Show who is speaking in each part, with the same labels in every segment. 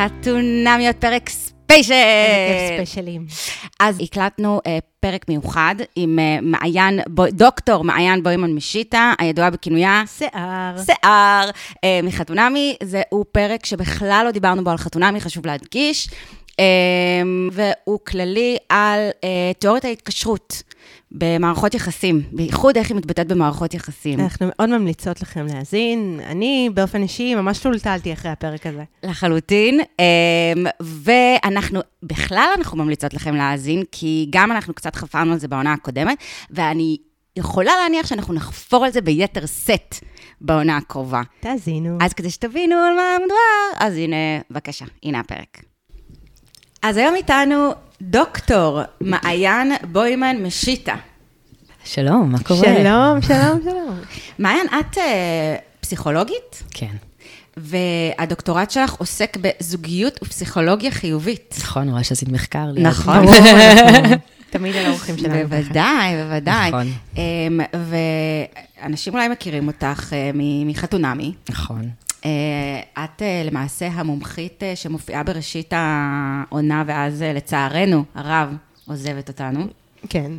Speaker 1: חתונמיות, פרק ספיישל.
Speaker 2: ספיישלים.
Speaker 1: אז הקלטנו אה, פרק מיוחד עם אה, מעיין, בו, דוקטור מעיין בוימן משיטה, הידועה בכינויה
Speaker 2: שיער.
Speaker 1: שיער אה, מחתונמי. זהו פרק שבכלל לא דיברנו בו על חתונמי, חשוב להדגיש. אה, והוא כללי על אה, תיאוריית ההתקשרות במערכות יחסים, בייחוד איך היא מתבטאת במערכות יחסים.
Speaker 2: אנחנו מאוד ממליצות לכם להאזין. אני באופן אישי ממש טולטלתי אחרי הפרק הזה.
Speaker 1: לחלוטין, אמ, ואנחנו, בכלל אנחנו ממליצות לכם להאזין, כי גם אנחנו קצת חפרנו על זה בעונה הקודמת, ואני יכולה להניח שאנחנו נחפור על זה ביתר סט בעונה הקרובה.
Speaker 2: תאזינו.
Speaker 1: אז כדי שתבינו על מה מדובר, אז הנה, בבקשה, הנה הפרק. אז היום איתנו דוקטור מעיין בוימן משיטה.
Speaker 3: שלום, מה קורה?
Speaker 2: שלום, שלום, שלום.
Speaker 1: מעיין, את אה, פסיכולוגית?
Speaker 3: כן,
Speaker 1: והדוקטורט שלך עוסק בזוגיות ופסיכולוגיה חיובית.
Speaker 3: נכון, רואה שעשית מחקר.
Speaker 1: נכון.
Speaker 2: תמיד על האורחים שלנו.
Speaker 1: בוודאי, בוודאי.
Speaker 3: נכון.
Speaker 1: אמ, ואנשים אולי מכירים אותך אה, מחתונמי.
Speaker 3: נכון.
Speaker 1: אה, את אה, למעשה המומחית אה, שמופיעה בראשית העונה, ואז לצערנו הרב עוזבת אותנו.
Speaker 2: כן.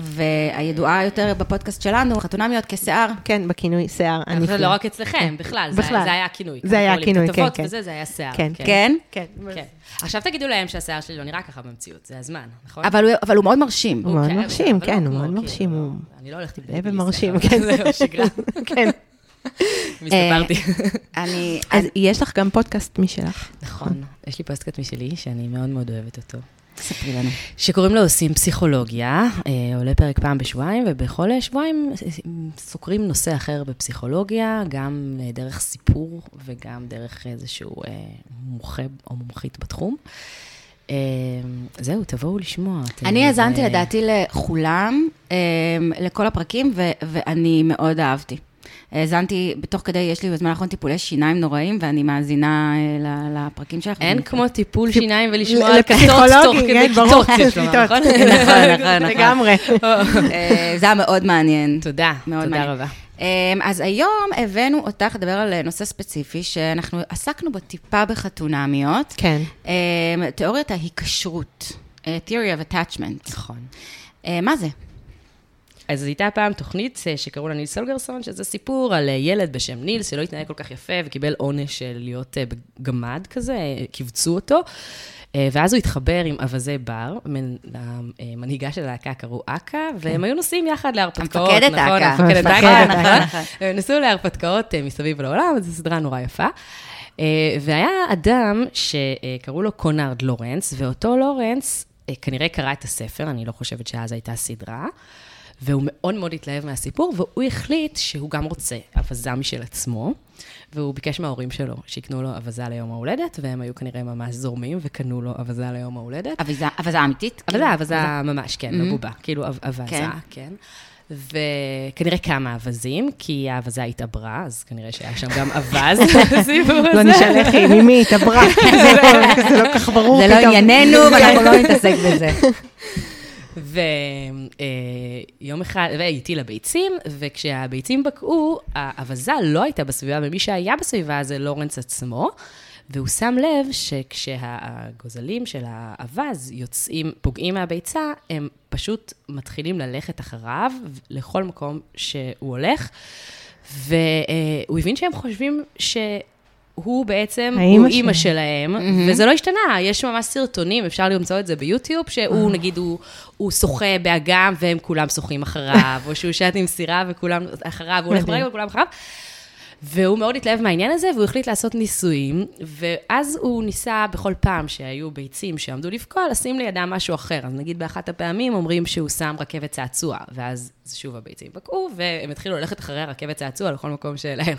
Speaker 1: והידועה יותר בפודקאסט שלנו, חתונמיות כשיער.
Speaker 2: כן, בכינוי שיער.
Speaker 4: זה
Speaker 2: הנפלא.
Speaker 4: לא רק אצלכם, בכלל, זה-
Speaker 2: בכלל.
Speaker 4: זה היה הכינוי.
Speaker 2: זה היה הכינוי, כן, כן.
Speaker 4: וזה, זה היה שיער.
Speaker 2: כן,
Speaker 1: כן?
Speaker 2: כן.
Speaker 4: כן. עכשיו תגידו להם שהשיער שלי לא נראה ככה במציאות, זה הזמן, נכון?
Speaker 1: אבל הוא- מאוד מרשים.
Speaker 2: הוא מאוד
Speaker 4: כן,
Speaker 2: מרשים,
Speaker 4: לא
Speaker 2: כן, הוא
Speaker 4: כמו,
Speaker 2: מאוד מרשים,
Speaker 4: לא, אני לא הולכת עם בייביליס,
Speaker 2: מרשים, כן.
Speaker 4: זה שגרה.
Speaker 2: כן.
Speaker 4: מסתפרתי.
Speaker 1: אני...
Speaker 2: אז יש לך גם פודקאסט משלך.
Speaker 4: נכון, יש לי פודקאסט משלי, שאני מאוד מאוד אוהבת אותו.
Speaker 1: ספרי לנו.
Speaker 4: שקוראים לו עושים פסיכולוגיה, אה, עולה פרק פעם בשבועיים, ובכל שבועיים אה, סוקרים נושא אחר בפסיכולוגיה, גם אה, דרך סיפור וגם דרך איזשהו אה, מומחה או מומחית בתחום. אה, זהו, תבואו לשמוע.
Speaker 1: אני האזנתי לדעתי לכולם, לכל הפרקים, ואני מאוד אהבתי. האזנתי, בתוך כדי, יש לי בזמן האחרון טיפולי שיניים נוראים, ואני מאזינה אה, לפרקים שלך.
Speaker 4: אין כמו טיפול שיניים ולשמוע על כתות תוך כדי
Speaker 2: כן,
Speaker 4: כיתות. יש לומר,
Speaker 2: כיתות.
Speaker 4: נכון?
Speaker 1: נכון, נכון, נכון.
Speaker 2: לגמרי.
Speaker 1: אה, זה היה מאוד מעניין.
Speaker 4: תודה, תודה. רבה.
Speaker 1: אמ, אז היום הבאנו אותך לדבר על אה, נושא ספציפי, שאנחנו עסקנו בו טיפה בחתונמיות.
Speaker 2: כן.
Speaker 1: אמ, תיאוריית ההיקשרות, אה, Theory of Attachment.
Speaker 4: נכון.
Speaker 1: אה, מה זה?
Speaker 4: אז הייתה פעם תוכנית אה, שקראו לה נילס סולגרסון, שזה סיפור על אה, ילד בשם נילס, שלא התנהג כל כך יפה וקיבל עונש של להיות אה, גמד כזה, קיבצו אותו. ואז הוא התחבר עם אווזי בר, מנ- למנהיגה של הלהקה קראו אכ"א, והם היו נוסעים יחד להרפתקאות.
Speaker 1: המפקדת
Speaker 4: נכון,
Speaker 1: אכ"א.
Speaker 4: המפקדת
Speaker 2: המפקדת
Speaker 4: אכ"א,
Speaker 2: אכ"א.
Speaker 4: נכון.
Speaker 1: נכון.
Speaker 4: הם נסעו להרפתקאות מסביב לעולם, זו סדרה נורא יפה. והיה אדם שקראו לו קונארד לורנס, ואותו לורנס אה, כנראה קרא את הספר, אני לא חושבת שאז הייתה סדרה, והוא מאוד מאוד התלהב מהסיפור, והוא החליט שהוא גם רוצה אווזה משל עצמו, והוא ביקש מההורים שלו שיקנו לו אווזה ליום ההולדת, והם היו כנראה ממש זורמים וקנו לו אווזה ליום ההולדת.
Speaker 1: אביזה אביזה אמיתית?
Speaker 4: אווזה, אווזה ממש, כן, בבובה, כאילו אב- אווזה,
Speaker 1: כן.
Speaker 4: כן. וכנראה כמה אווזים, כי האווזה התעברה, אז כנראה שהיה שם גם אווז בסיפור הזה.
Speaker 2: לא נשאל איך היא, ממי התעברה. זה לא- זה לא כל כך ברור.
Speaker 1: זה לא. ענייננו, ואנחנו לא נתעסק בזה.
Speaker 4: ויום אחד, והטילה ביצים, וכשהביצים בקעו, האווזה לא הייתה בסביבה, ומי שהיה בסביבה זה לורנס עצמו. והוא שם לב שכשהגוזלים של האווז יוצאים, פוגעים מהביצה, הם פשוט מתחילים ללכת אחריו לכל מקום שהוא הולך. והוא הבין שהם חושבים ש... הוא בעצם,
Speaker 2: האמא
Speaker 4: הוא אימא
Speaker 2: שלהם.
Speaker 4: שלהם, וזה לא השתנה, יש ממש סרטונים, אפשר למצוא את זה ביוטיוב, שהוא נגיד, הוא, הוא שוחה באגם והם כולם שוחים אחריו, או שהוא שט עם סירה וכולם אחריו, הוא הולך. ברגל וכולם אחריו. והוא מאוד התלהב מהעניין הזה, והוא החליט לעשות ניסויים, ואז הוא ניסה בכל פעם שהיו ביצים שעמדו לבקוע, לשים לידם משהו אחר. אז נגיד באחת הפעמים אומרים שהוא שם רכבת צעצוע, ואז שוב הביצים בקעו, והם התחילו ללכת אחרי הרכבת צעצוע לכל מקום שלהם.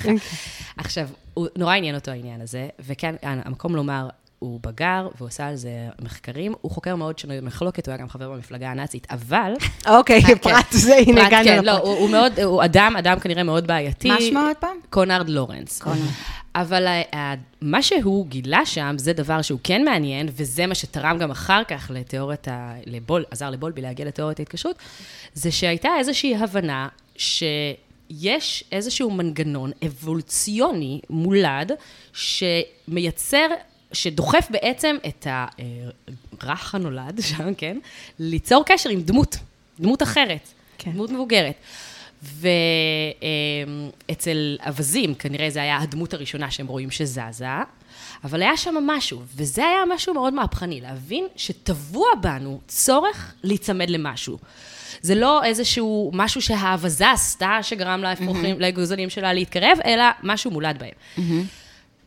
Speaker 4: עכשיו, הוא נורא עניין אותו העניין הזה, וכאן המקום לומר, הוא בגר, והוא עשה על זה מחקרים. הוא חוקר מאוד שנוי במחלוקת, הוא היה גם חבר במפלגה הנאצית, אבל...
Speaker 2: אוקיי, פרט זה, הנה הגענו
Speaker 4: כן, לא,
Speaker 2: לפרט.
Speaker 4: הוא, הוא מאוד, הוא אדם, אדם כנראה מאוד בעייתי.
Speaker 1: מה שמו עוד פעם?
Speaker 4: קונארד לורנס.
Speaker 1: קונארד.
Speaker 4: אבל ה- ה- מה שהוא גילה שם, זה דבר שהוא כן מעניין, וזה מה שתרם גם אחר כך לתיאוריית ה... לבול, עזר לבולבי להגיע לתיאוריית ההתקשרות, זה שהייתה איזושהי הבנה ש... יש איזשהו מנגנון אבולוציוני מולד, שמייצר, שדוחף בעצם את הרך הנולד שם, כן? ליצור קשר עם דמות, דמות אחרת,
Speaker 2: כן.
Speaker 4: דמות מבוגרת. ואצל אווזים, כנראה זו הייתה הדמות הראשונה שהם רואים שזזה, אבל היה שם משהו, וזה היה משהו מאוד מהפכני, להבין שטבוע בנו צורך להיצמד למשהו. זה לא איזשהו משהו שהאווזה עשתה שגרם לאפרוחים, לגוזלים שלה להתקרב, אלא משהו מולד בהם.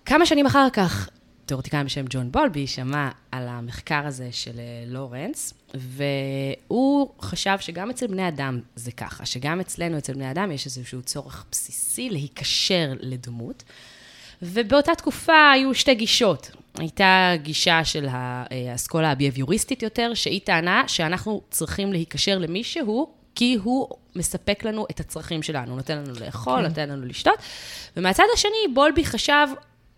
Speaker 4: כמה שנים אחר כך, תיאורטיקאי בשם ג'ון בולבי שמע על המחקר הזה של אה, לורנס, והוא חשב שגם אצל בני אדם זה ככה, שגם אצלנו, אצל בני אדם, יש איזשהו צורך בסיסי להיקשר לדמות. ובאותה תקופה היו שתי גישות. הייתה גישה של האסכולה הביאביוריסטית יותר, שהיא טענה שאנחנו צריכים להיקשר למישהו, כי הוא מספק לנו את הצרכים שלנו, נותן לנו לאכול, כן. נותן לנו לשתות. ומהצד השני, בולבי חשב,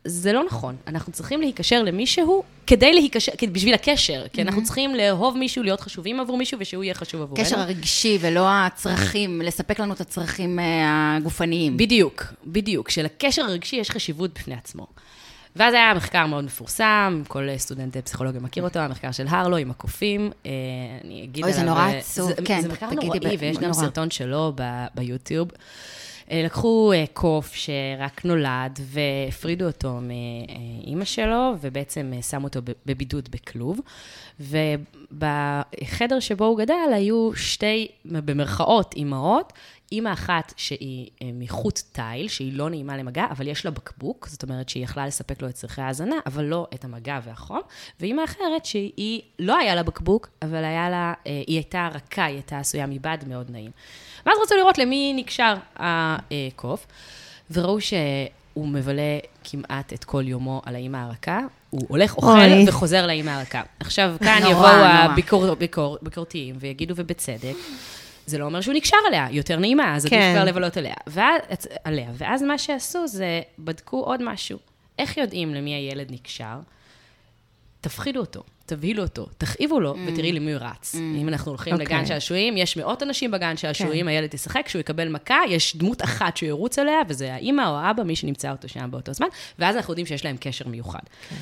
Speaker 4: זה לא נכון. אנחנו צריכים להיקשר למישהו כדי להיקשר, בשביל הקשר. כי אנחנו צריכים לאהוב מישהו, להיות חשובים עבור מישהו, ושהוא יהיה חשוב עבורנו.
Speaker 1: קשר הרגשי ולא הצרכים, לספק לנו את הצרכים אה, הגופניים.
Speaker 4: בדיוק, בדיוק. שלקשר הרגשי יש חשיבות בפני עצמו. ואז היה מחקר מאוד מפורסם, כל סטודנט פסיכולוגיה מכיר אותו, המחקר של הרלו עם הקופים. אה, אני אגיד
Speaker 1: עליו... אוי, זה נורא
Speaker 4: אה,
Speaker 1: עצוב, כן,
Speaker 4: זה מחקר נוראי, ויש גם סרטון שלו ביוטיוב. אה, לקחו קוף שרק נולד והפרידו אותו מאימא שלו, ובעצם שמו אותו בבידוד בכלוב. ובחדר שבו הוא גדל היו שתי, במרכאות, אימהות, אימא אחת שהיא מחוט תיל, שהיא לא נעימה למגע, אבל יש לה בקבוק, זאת אומרת שהיא יכלה לספק לו את צרכי ההאזנה, אבל לא את המגע והחום. ואימא אחרת שהיא, לא היה לה בקבוק, אבל היה לה, היא הייתה רכה, היא הייתה עשויה מבד מאוד נעים. ואז רצו לראות למי נקשר הקוף, וראו שהוא מבלה כמעט את כל יומו על האימא הרכה. הוא הולך, אוכל אוי. וחוזר לאימא הרכה. עכשיו, כאן יבואו הביקורתיים ויגידו, ובצדק, זה לא אומר שהוא נקשר עליה, יותר נעימה, אז עדיף כן. כבר לבלות עליה. ואז, עליה. ואז מה שעשו זה, בדקו עוד משהו. איך יודעים למי הילד נקשר? תפחידו אותו, תבהילו אותו, תכאיבו לו, mm. ותראי למי הוא רץ. Mm. אם אנחנו הולכים okay. לגן אוקיי. שעשועים, יש מאות אנשים בגן שעשועים, okay. כן. הילד ישחק, כשהוא יקבל מכה, יש דמות אחת שהוא ירוץ עליה, וזה האימא או האבא, מי שנמצא אותו שם באותו זמן, ואז אנחנו יודעים שיש להם קשר מיוחד. Okay.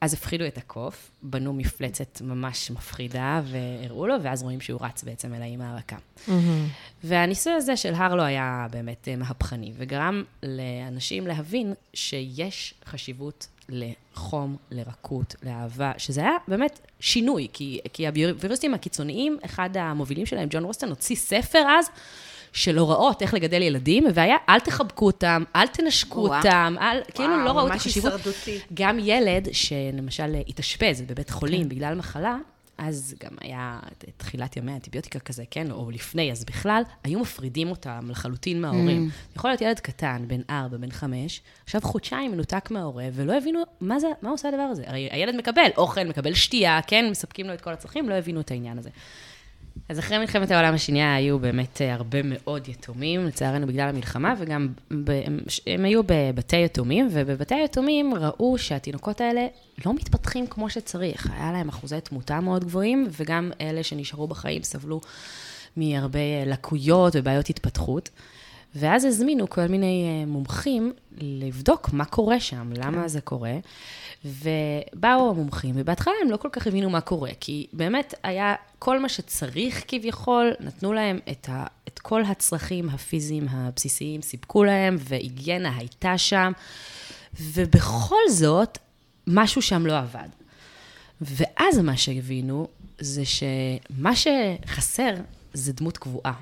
Speaker 4: אז הפחידו את הקוף, בנו מפלצת ממש מפחידה והראו לו, ואז רואים שהוא רץ בעצם אל האימא הרכה. Mm-hmm. והניסוי הזה של הרלו היה באמת אה, מהפכני, וגרם לאנשים להבין שיש חשיבות לחום, לרכות, לאהבה, שזה היה באמת שינוי, כי, כי הווירוסים הקיצוניים, אחד המובילים שלהם, ג'ון רוסטון, הוציא ספר אז, של הוראות איך לגדל ילדים, והיה, אל תחבקו אותם, אל תנשקו וואו. אותם, אל, וואו, כאילו לא ראו את החשיבות. גם ילד שלמשל התאשפז בבית חולים כן. בגלל מחלה, אז גם היה תחילת ימי האנטיביוטיקה כזה, כן, או לפני, אז בכלל, היו מפרידים אותם לחלוטין מההורים. Mm. יכול להיות ילד קטן, בן ארבע, בן חמש, עכשיו חודשיים מנותק מההורה, ולא הבינו מה זה, מה עושה הדבר הזה. הרי הילד מקבל אוכל, מקבל שתייה, כן, מספקים לו את כל הצרכים, לא הבינו את העניין הזה. אז אחרי מלחמת העולם השנייה היו באמת אה, הרבה מאוד יתומים, לצערנו בגלל המלחמה, וגם ב, הם, הם היו בבתי יתומים, ובבתי היתומים ראו שהתינוקות האלה לא מתפתחים כמו שצריך. היה להם אחוזי תמותה מאוד גבוהים, וגם אלה שנשארו בחיים סבלו מהרבה אה, לקויות ובעיות התפתחות. ואז הזמינו כל מיני אה, מומחים לבדוק מה קורה שם, למה כן. זה קורה. ובאו המומחים, ובהתחלה הם לא כל כך הבינו מה קורה, כי באמת היה כל מה שצריך כביכול, נתנו להם את, ה, את כל הצרכים הפיזיים הבסיסיים, סיפקו להם, והיגיינה הייתה שם, ובכל זאת, משהו שם לא עבד. ואז מה שהבינו, זה שמה שחסר זה דמות קבועה.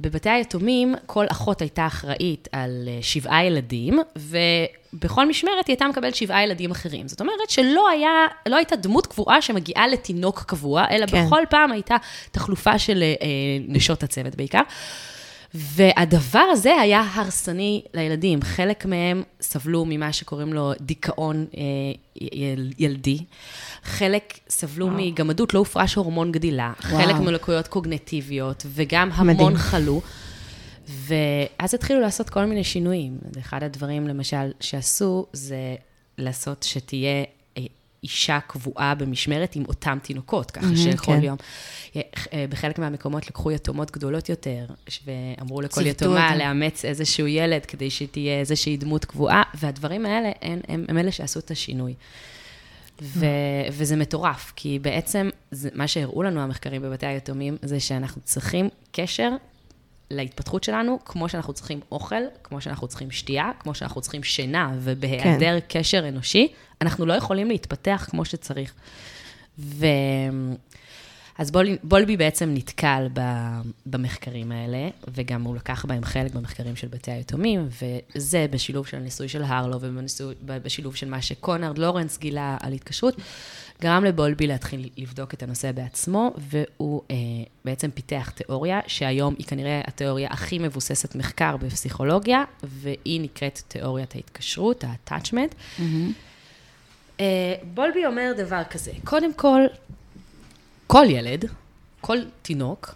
Speaker 4: בבתי היתומים, כל אחות הייתה אחראית על אה, שבעה ילדים, ובכל משמרת היא הייתה מקבלת שבעה ילדים אחרים. זאת אומרת שלא היה, לא הייתה דמות קבועה שמגיעה לתינוק קבוע, אלא כן. בכל פעם הייתה תחלופה של אה, נשות הצוות בעיקר. והדבר הזה היה הרסני לילדים. חלק מהם סבלו ממה שקוראים לו דיכאון אה, ילדי. חלק סבלו וואו. מגמדות, לא הופרש הורמון גדילה. וואו. חלק מלקויות קוגנטיביות, וגם המון מדהים. חלו. ואז התחילו לעשות כל מיני שינויים. אחד הדברים, למשל, שעשו, זה לעשות שתהיה אישה קבועה במשמרת עם אותם תינוקות, ככה
Speaker 1: מהמם,
Speaker 4: שכל
Speaker 2: כן.
Speaker 4: יום. אה, בחלק מהמקומות לקחו יתומות גדולות יותר, ואמרו לכל יתומה
Speaker 1: אותם.
Speaker 4: לאמץ איזשהו ילד כדי שתהיה איזושהי דמות קבועה, והדברים האלה הם, הם, הם אלה שעשו את השינוי. ו, וזה מטורף, כי בעצם זה, מה שהראו לנו המחקרים בבתי היתומים, זה שאנחנו צריכים קשר להתפתחות שלנו, כמו שאנחנו צריכים אוכל, כמו שאנחנו צריכים שתייה, כמו שאנחנו צריכים שינה, ובהיעדר כן. קשר אנושי, אנחנו לא יכולים להתפתח כמו שצריך. ו... אז בול, בולבי בעצם נתקל ב, במחקרים האלה, וגם הוא לקח בהם חלק במחקרים של בתי היתומים, וזה בשילוב של הניסוי של הרלו ובשילוב של מה שקונרד לורנס גילה על התקשרות, גרם לבולבי להתחיל לבדוק את הנושא בעצמו, והוא אה, בעצם פיתח תיאוריה, שהיום היא כנראה התיאוריה הכי מבוססת מחקר בפסיכולוגיה, והיא נקראת תיאוריית ההתקשרות, ה-attachment.
Speaker 1: Mm-hmm.
Speaker 4: אה, בולבי אומר דבר כזה, קודם כל, כל ילד, כל תינוק,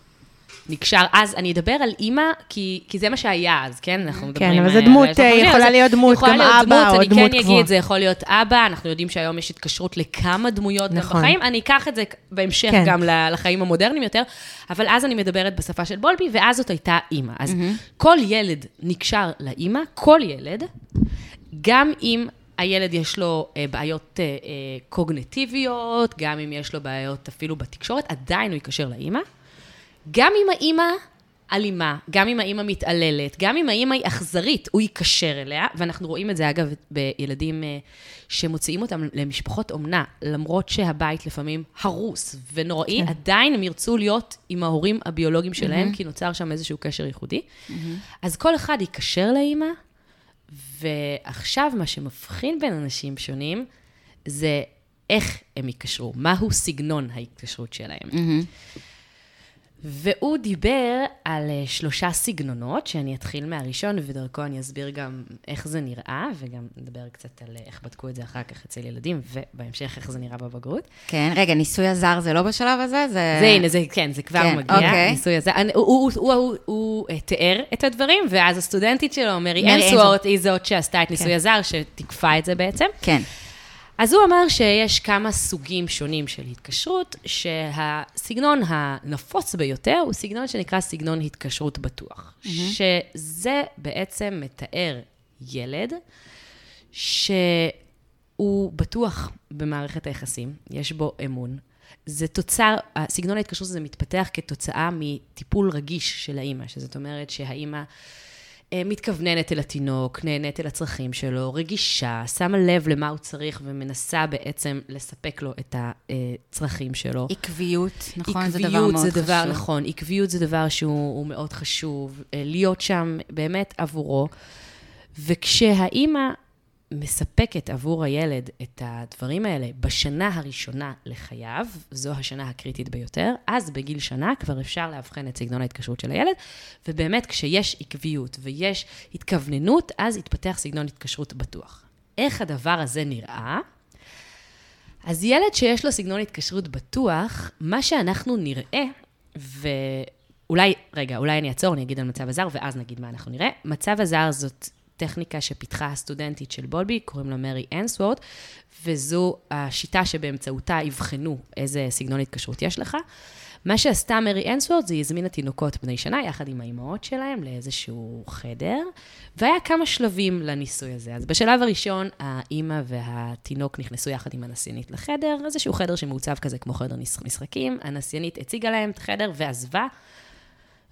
Speaker 4: נקשר, אז אני אדבר על אימא, כי, כי זה מה שהיה אז, כן? אנחנו מדברים...
Speaker 2: כן, אבל
Speaker 4: אה,
Speaker 2: זו דמות,
Speaker 4: פחות
Speaker 2: יכולה להיות דמות, גם
Speaker 4: להיות
Speaker 2: אבא או
Speaker 4: אני
Speaker 2: דמות
Speaker 4: כן
Speaker 2: קבועה.
Speaker 4: אגיד, זה יכול להיות אבא, אנחנו יודעים שהיום יש התקשרות לכמה דמויות גם
Speaker 2: נכון.
Speaker 4: בחיים, אני אקח את זה בהמשך
Speaker 2: כן.
Speaker 4: גם לחיים המודרניים יותר, אבל אז אני מדברת בשפה של בולבי, ואז זאת הייתה אימא. אז כל ילד נקשר לאימא, כל ילד, גם אם הילד יש לו אה, בעיות אה, אה, קוגנטיביות, גם אם יש לו בעיות אפילו בתקשורת, עדיין הוא ייקשר לאימא. גם אם האימא אלימה, גם אם האימא מתעללת, גם אם האימא היא אכזרית, הוא ייקשר אליה, ואנחנו רואים את זה, אגב, בילדים אה, שמוציאים אותם למשפחות אומנה, למרות שהבית לפעמים הרוס ונוראי, כן. עדיין הם ירצו להיות עם ההורים הביולוגיים שלהם, mm-hmm. כי נוצר שם איזשהו קשר ייחודי. Mm-hmm. אז כל אחד ייקשר לאימא, ועכשיו מה שמבחין בין אנשים שונים, זה איך הם ייקשרו, מהו סגנון ההתקשרות שלהם.
Speaker 1: Mm-hmm.
Speaker 4: והוא דיבר על אה, שלושה סגנונות, שאני אתחיל מהראשון, ודרכו אני אסביר גם איך זה נראה, וגם נדבר קצת על אה, איך בדקו את זה אחר כך אצל ילדים, ובהמשך איך זה נראה בבגרות.
Speaker 1: כן, רגע, ניסוי הזר זה לא בשלב הזה? זה...
Speaker 4: זה, הנה, זה, כן, זה כבר
Speaker 1: כן,
Speaker 4: מגיע,
Speaker 1: אוקיי.
Speaker 4: ניסוי הזה. אני- הוא, הוא, הוא, הוא, הוא אה, תיאר את הדברים, ואז הסטודנטית שלו, מרי אנסוורט, היא זאת שעשתה את ניסוי הזר, שתיקפה את זה בעצם.
Speaker 1: כן.
Speaker 4: אז הוא אמר שיש כמה סוגים שונים של התקשרות, שהסגנון הנפוץ ביותר הוא סגנון שנקרא סגנון התקשרות בטוח. Mm-hmm. שזה בעצם מתאר ילד שהוא בטוח במערכת היחסים, יש בו אמון. זה תוצר, סגנון ההתקשרות הזה מתפתח כתוצאה מטיפול רגיש של האימא, שזאת אומרת שהאימא מתכווננת אל התינוק, נהנית אל הצרכים שלו, רגישה, שמה לב למה הוא צריך ומנסה בעצם לספק לו את הצרכים שלו.
Speaker 1: עקביות, נכון? זה דבר
Speaker 4: עקביות
Speaker 1: מאוד
Speaker 4: זה
Speaker 1: חשוב.
Speaker 4: דבר, נכון, עקביות זה דבר שהוא הוא מאוד חשוב, אה, להיות שם באמת עבורו. וכשהאימא מספקת עבור הילד את הדברים האלה בשנה הראשונה לחייו, זו השנה הקריטית ביותר, אז בגיל שנה כבר אפשר לאבחן את סגנון ההתקשרות של הילד, ובאמת כשיש עקביות ויש התכווננות, אז יתפתח סגנון התקשרות בטוח. איך הדבר הזה נראה? אז ילד שיש לו סגנון התקשרות בטוח, מה שאנחנו נראה, ואולי, רגע, אולי אני אעצור, אני אגיד על מצב הזר, ואז נגיד מה אנחנו נראה. מצב הזר זאת טכניקה שפיתחה הסטודנטית של בולבי, קוראים לה מרי אנסוורד, וזו השיטה שבאמצעותה יבחנו איזה סגנון התקשרות יש לך. מה שעשתה מרי אנסוורד זה היא הזמינה תינוקות בני שנה יחד עם האימהות שלהם לאיזשהו חדר, והיה כמה שלבים לניסוי הזה. אז בשלב הראשון, האימא והתינוק נכנסו יחד עם הנסיינית לחדר, איזשהו חדר שמעוצב כזה כמו חדר משחקים. הנסיינית הציגה להם את החדר ועזבה,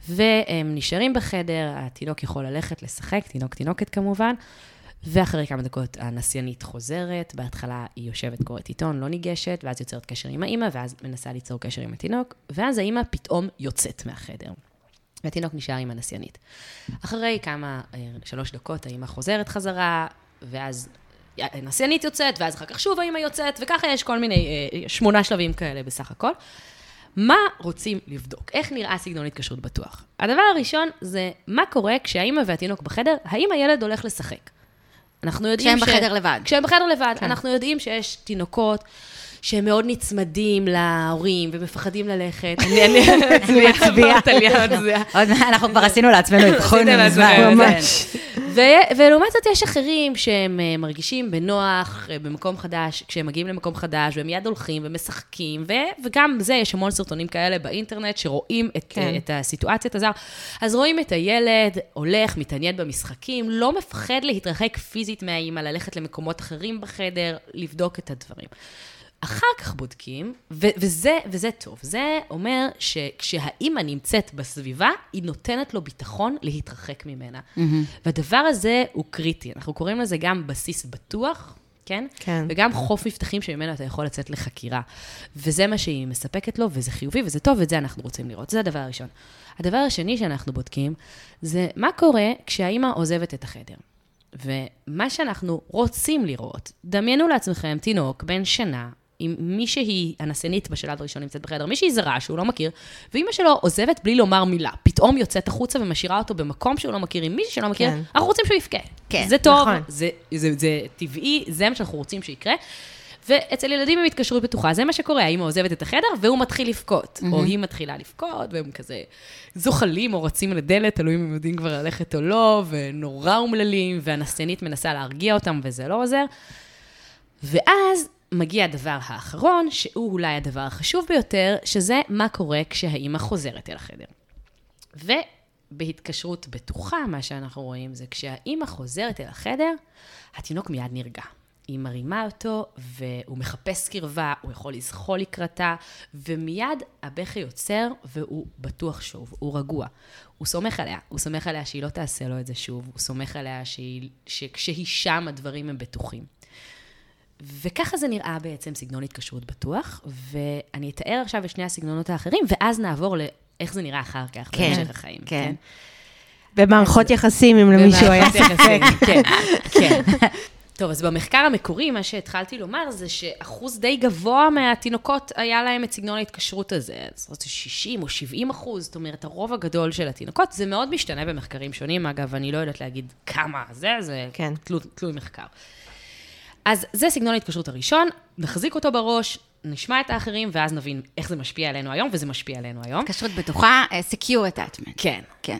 Speaker 4: והם נשארים בחדר, התינוק יכול ללכת לשחק, תינוק תינוקת כמובן, ואחרי כמה דקות הנסיינית חוזרת, בהתחלה היא יושבת, קוראת עיתון, לא ניגשת, ואז יוצרת קשר עם האימא, ואז מנסה ליצור קשר עם התינוק, ואז האימא פתאום יוצאת מהחדר. והתינוק נשאר עם הנסיינית. אחרי כמה, אה, שלוש דקות, האימא חוזרת חזרה, ואז הנסיינית יוצאת, ואז אחר כך שוב האימא יוצאת, וככה יש כל מיני, אה, שמונה שלבים כאלה בסך הכל. מה רוצים לבדוק? איך נראה סגנון התקשרות בטוח? הדבר הראשון זה מה קורה כשהאימא והתינוק בחדר, האם הילד הולך לשחק? אנחנו יודעים
Speaker 1: כשהם בחדר לבד.
Speaker 4: כשהם בחדר לבד. כן. אנחנו יודעים שיש תינוקות שהם מאוד נצמדים להורים ומפחדים ללכת. אני אני מצביעה על יד זה.
Speaker 1: עוד מעט, אנחנו כבר עשינו לעצמנו אבחון מזמן.
Speaker 4: לעצמכם,
Speaker 1: ממש.
Speaker 4: ולעומת זאת יש אחרים שהם אה, מרגישים בנוח אה, במקום חדש, כשהם מגיעים למקום חדש, והם מיד הולכים ומשחקים, וגם זה, יש המון סרטונים כאלה באינטרנט שרואים את,
Speaker 2: כן.
Speaker 4: כן. את הסיטואציית הזר. אז רואים את הילד הולך, מתעניין במשחקים, לא מפחד להתרחק פיזית מהאימא, ללכת למקומות אחרים בחדר, לבדוק את הדברים. אחר כך בודקים, ו- וזה, וזה טוב. זה אומר שכשהאימא נמצאת בסביבה, היא נותנת לו ביטחון להתרחק ממנה. Mm-hmm. והדבר הזה הוא קריטי. אנחנו קוראים לזה גם בסיס בטוח, כן?
Speaker 2: כן.
Speaker 4: וגם חוף מבטחים שממנו אתה יכול לצאת לחקירה. וזה מה שהיא מספקת לו, וזה חיובי, וזה טוב, ואת זה אנחנו רוצים לראות. זה הדבר הראשון. הדבר השני שאנחנו בודקים, זה מה קורה כשהאימא עוזבת את החדר. ומה שאנחנו רוצים לראות, דמיינו לעצמכם תינוק בן שנה, עם מישהי הנסנית בשלב הראשון נמצאת בחדר, מישהי זרה שהוא לא מכיר, ואימא שלו עוזבת בלי לומר מילה. פתאום יוצאת החוצה ומשאירה אותו במקום שהוא לא מכיר, עם מישהי שלא מכיר,
Speaker 2: כן.
Speaker 4: אנחנו רוצים שהוא יבכה.
Speaker 1: כן,
Speaker 4: זה טוב,
Speaker 2: נכון.
Speaker 4: זה, זה, זה טבעי, זה מה שאנחנו רוצים שיקרה. ואצל ילדים עם התקשרות בטוחה, זה מה שקורה, האמא עוזבת את החדר והוא מתחיל לבכות, mm-hmm. או היא מתחילה לבכות, והם כזה זוחלים או רצים לדלת, תלוי אם הם יודעים כבר ללכת או לא, ונורא אומללים, והנסנית מנסה להרגיע אותם וזה לא עוזר. ואז מגיע הדבר האחרון, שהוא אולי הדבר החשוב ביותר, שזה מה קורה כשהאימא חוזרת אל החדר. ובהתקשרות בטוחה, מה שאנחנו רואים זה כשהאימא חוזרת אל החדר, התינוק מיד נרגע. היא מרימה אותו, והוא מחפש קרבה, הוא יכול לזחול לקראתה, ומיד הבכי יוצר, והוא בטוח שוב, הוא רגוע. הוא סומך עליה, הוא סומך עליה שהיא לא תעשה לו את זה שוב, הוא סומך עליה שהיא, שכשהיא שם הדברים הם בטוחים. וככה זה נראה בעצם סגנון התקשרות בטוח, ואני אתאר עכשיו את שני הסגנונות האחרים, ואז נעבור לאיך זה נראה אחר כך,
Speaker 1: כן,
Speaker 4: בהמשך החיים.
Speaker 1: כן.
Speaker 2: במערכות יחסים, אם למישהו היה ספק.
Speaker 4: כן, כן. טוב, אז במחקר המקורי, מה שהתחלתי לומר זה שאחוז די גבוה מהתינוקות היה להם את סגנון ההתקשרות הזה. זאת אומרת, 60 או 70 אחוז, זאת אומרת, הרוב הגדול של התינוקות, זה מאוד משתנה במחקרים שונים. אגב, אני לא יודעת להגיד כמה זה, זה
Speaker 2: כן.
Speaker 4: תלוי, תלוי מחקר. אז זה סגנון ההתקשרות הראשון, נחזיק אותו בראש, נשמע את האחרים, ואז נבין איך זה משפיע עלינו היום, וזה משפיע עלינו היום.
Speaker 1: התקשרות בטוחה, אה, secure attachment.
Speaker 4: כן.
Speaker 1: כן.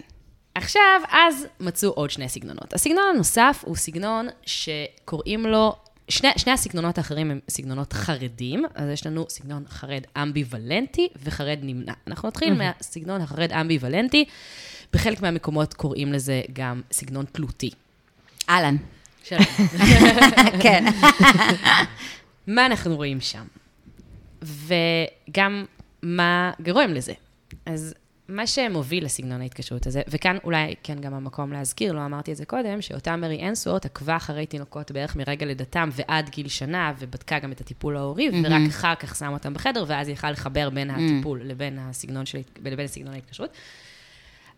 Speaker 4: עכשיו, אז מצאו עוד שני סגנונות. הסגנון הנוסף הוא סגנון שקוראים לו, שני, שני הסגנונות האחרים הם סגנונות חרדים, אז יש לנו סגנון חרד אמביוולנטי וחרד נמנע. אנחנו נתחיל מהסגנון החרד אמביוולנטי, בחלק מהמקומות קוראים לזה גם סגנון תלותי.
Speaker 1: אהלן.
Speaker 4: שלום.
Speaker 1: כן.
Speaker 4: מה אנחנו רואים שם? וגם מה גורם לזה. אז מה שמוביל לסגנון ההתקשרות הזה, וכאן אולי כן גם המקום להזכיר, לא אמרתי את זה קודם, שאותה מרי אנסוורט עקבה אחרי תינוקות בערך מרגע לידתם ועד גיל שנה, ובדקה גם את הטיפול ההורי, ורק אחר כך שמה אותם בחדר, ואז היא יכלה לחבר בין הטיפול לבין הסגנון, של, לבין סגנון ההתקשרות.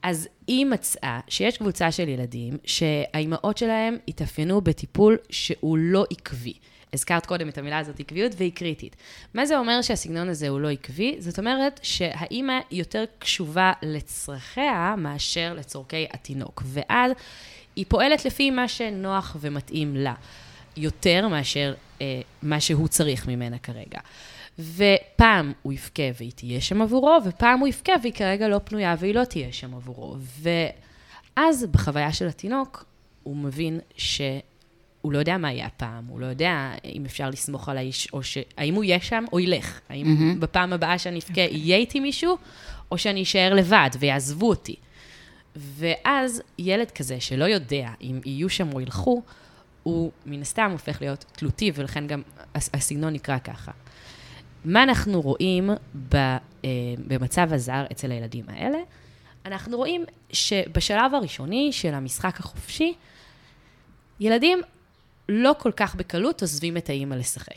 Speaker 4: אז היא מצאה שיש קבוצה של ילדים שהאימהות שלהם התאפיינו בטיפול שהוא לא עקבי. הזכרת קודם את המילה הזאת עקביות, והיא קריטית. מה זה אומר שהסגנון הזה הוא לא עקבי? זאת אומרת שהאימא יותר קשובה לצרכיה מאשר לצורכי התינוק. ואז היא פועלת לפי מה שנוח ומתאים לה, יותר מאשר אה, מה שהוא צריך ממנה כרגע. ופעם הוא יבכה והיא תהיה שם עבורו, ופעם הוא יבכה והיא כרגע לא פנויה והיא לא תהיה שם עבורו. ואז בחוויה של התינוק, הוא מבין שהוא לא יודע מה יהיה הפעם, הוא לא יודע אם אפשר לסמוך על האיש, או ש... האם הוא יהיה שם או ילך. האם mm-hmm. בפעם הבאה שאני אבכה יהיה איתי מישהו, או שאני אשאר לבד ויעזבו אותי. ואז ילד כזה שלא יודע אם יהיו שם או ילכו, הוא מן הסתם הופך להיות תלותי, ולכן גם הס- הסגנון נקרא ככה. מה אנחנו רואים ב, אה, במצב הזר אצל הילדים האלה? אנחנו רואים שבשלב הראשוני של המשחק החופשי, ילדים לא כל כך בקלות עוזבים את האימא לשחק.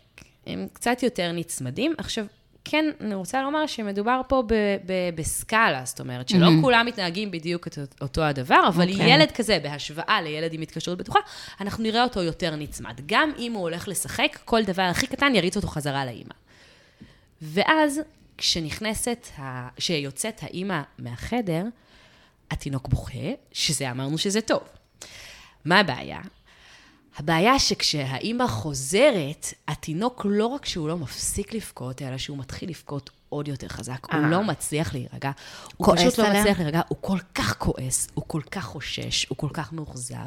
Speaker 4: הם קצת יותר נצמדים. עכשיו, כן, אני רוצה לומר שמדובר פה ב- ב- בסקאלה, זאת אומרת, שלא
Speaker 1: מהמם.
Speaker 4: כולם מתנהגים בדיוק את אותו הדבר, אבל
Speaker 2: אוקיי.
Speaker 4: ילד כזה, בהשוואה לילד עם התקשרות בטוחה, אנחנו נראה אותו יותר נצמד. גם אם הוא הולך לשחק, כל דבר הכי קטן יריץ אותו חזרה לאימא. ואז, כשנכנסת, ה... כשיוצאת האימא מהחדר, התינוק בוכה, שזה אמרנו שזה טוב. מה הבעיה? הבעיה שכשהאימא חוזרת, התינוק לא רק שהוא לא מפסיק לבכות, אלא שהוא מתחיל לבכות עוד יותר חזק.
Speaker 2: אה.
Speaker 4: הוא לא מצליח להירגע. הוא פשוט לא
Speaker 1: עליה?
Speaker 4: מצליח להירגע, הוא כל כך כועס, הוא כל כך חושש, הוא כל כך מאוכזב.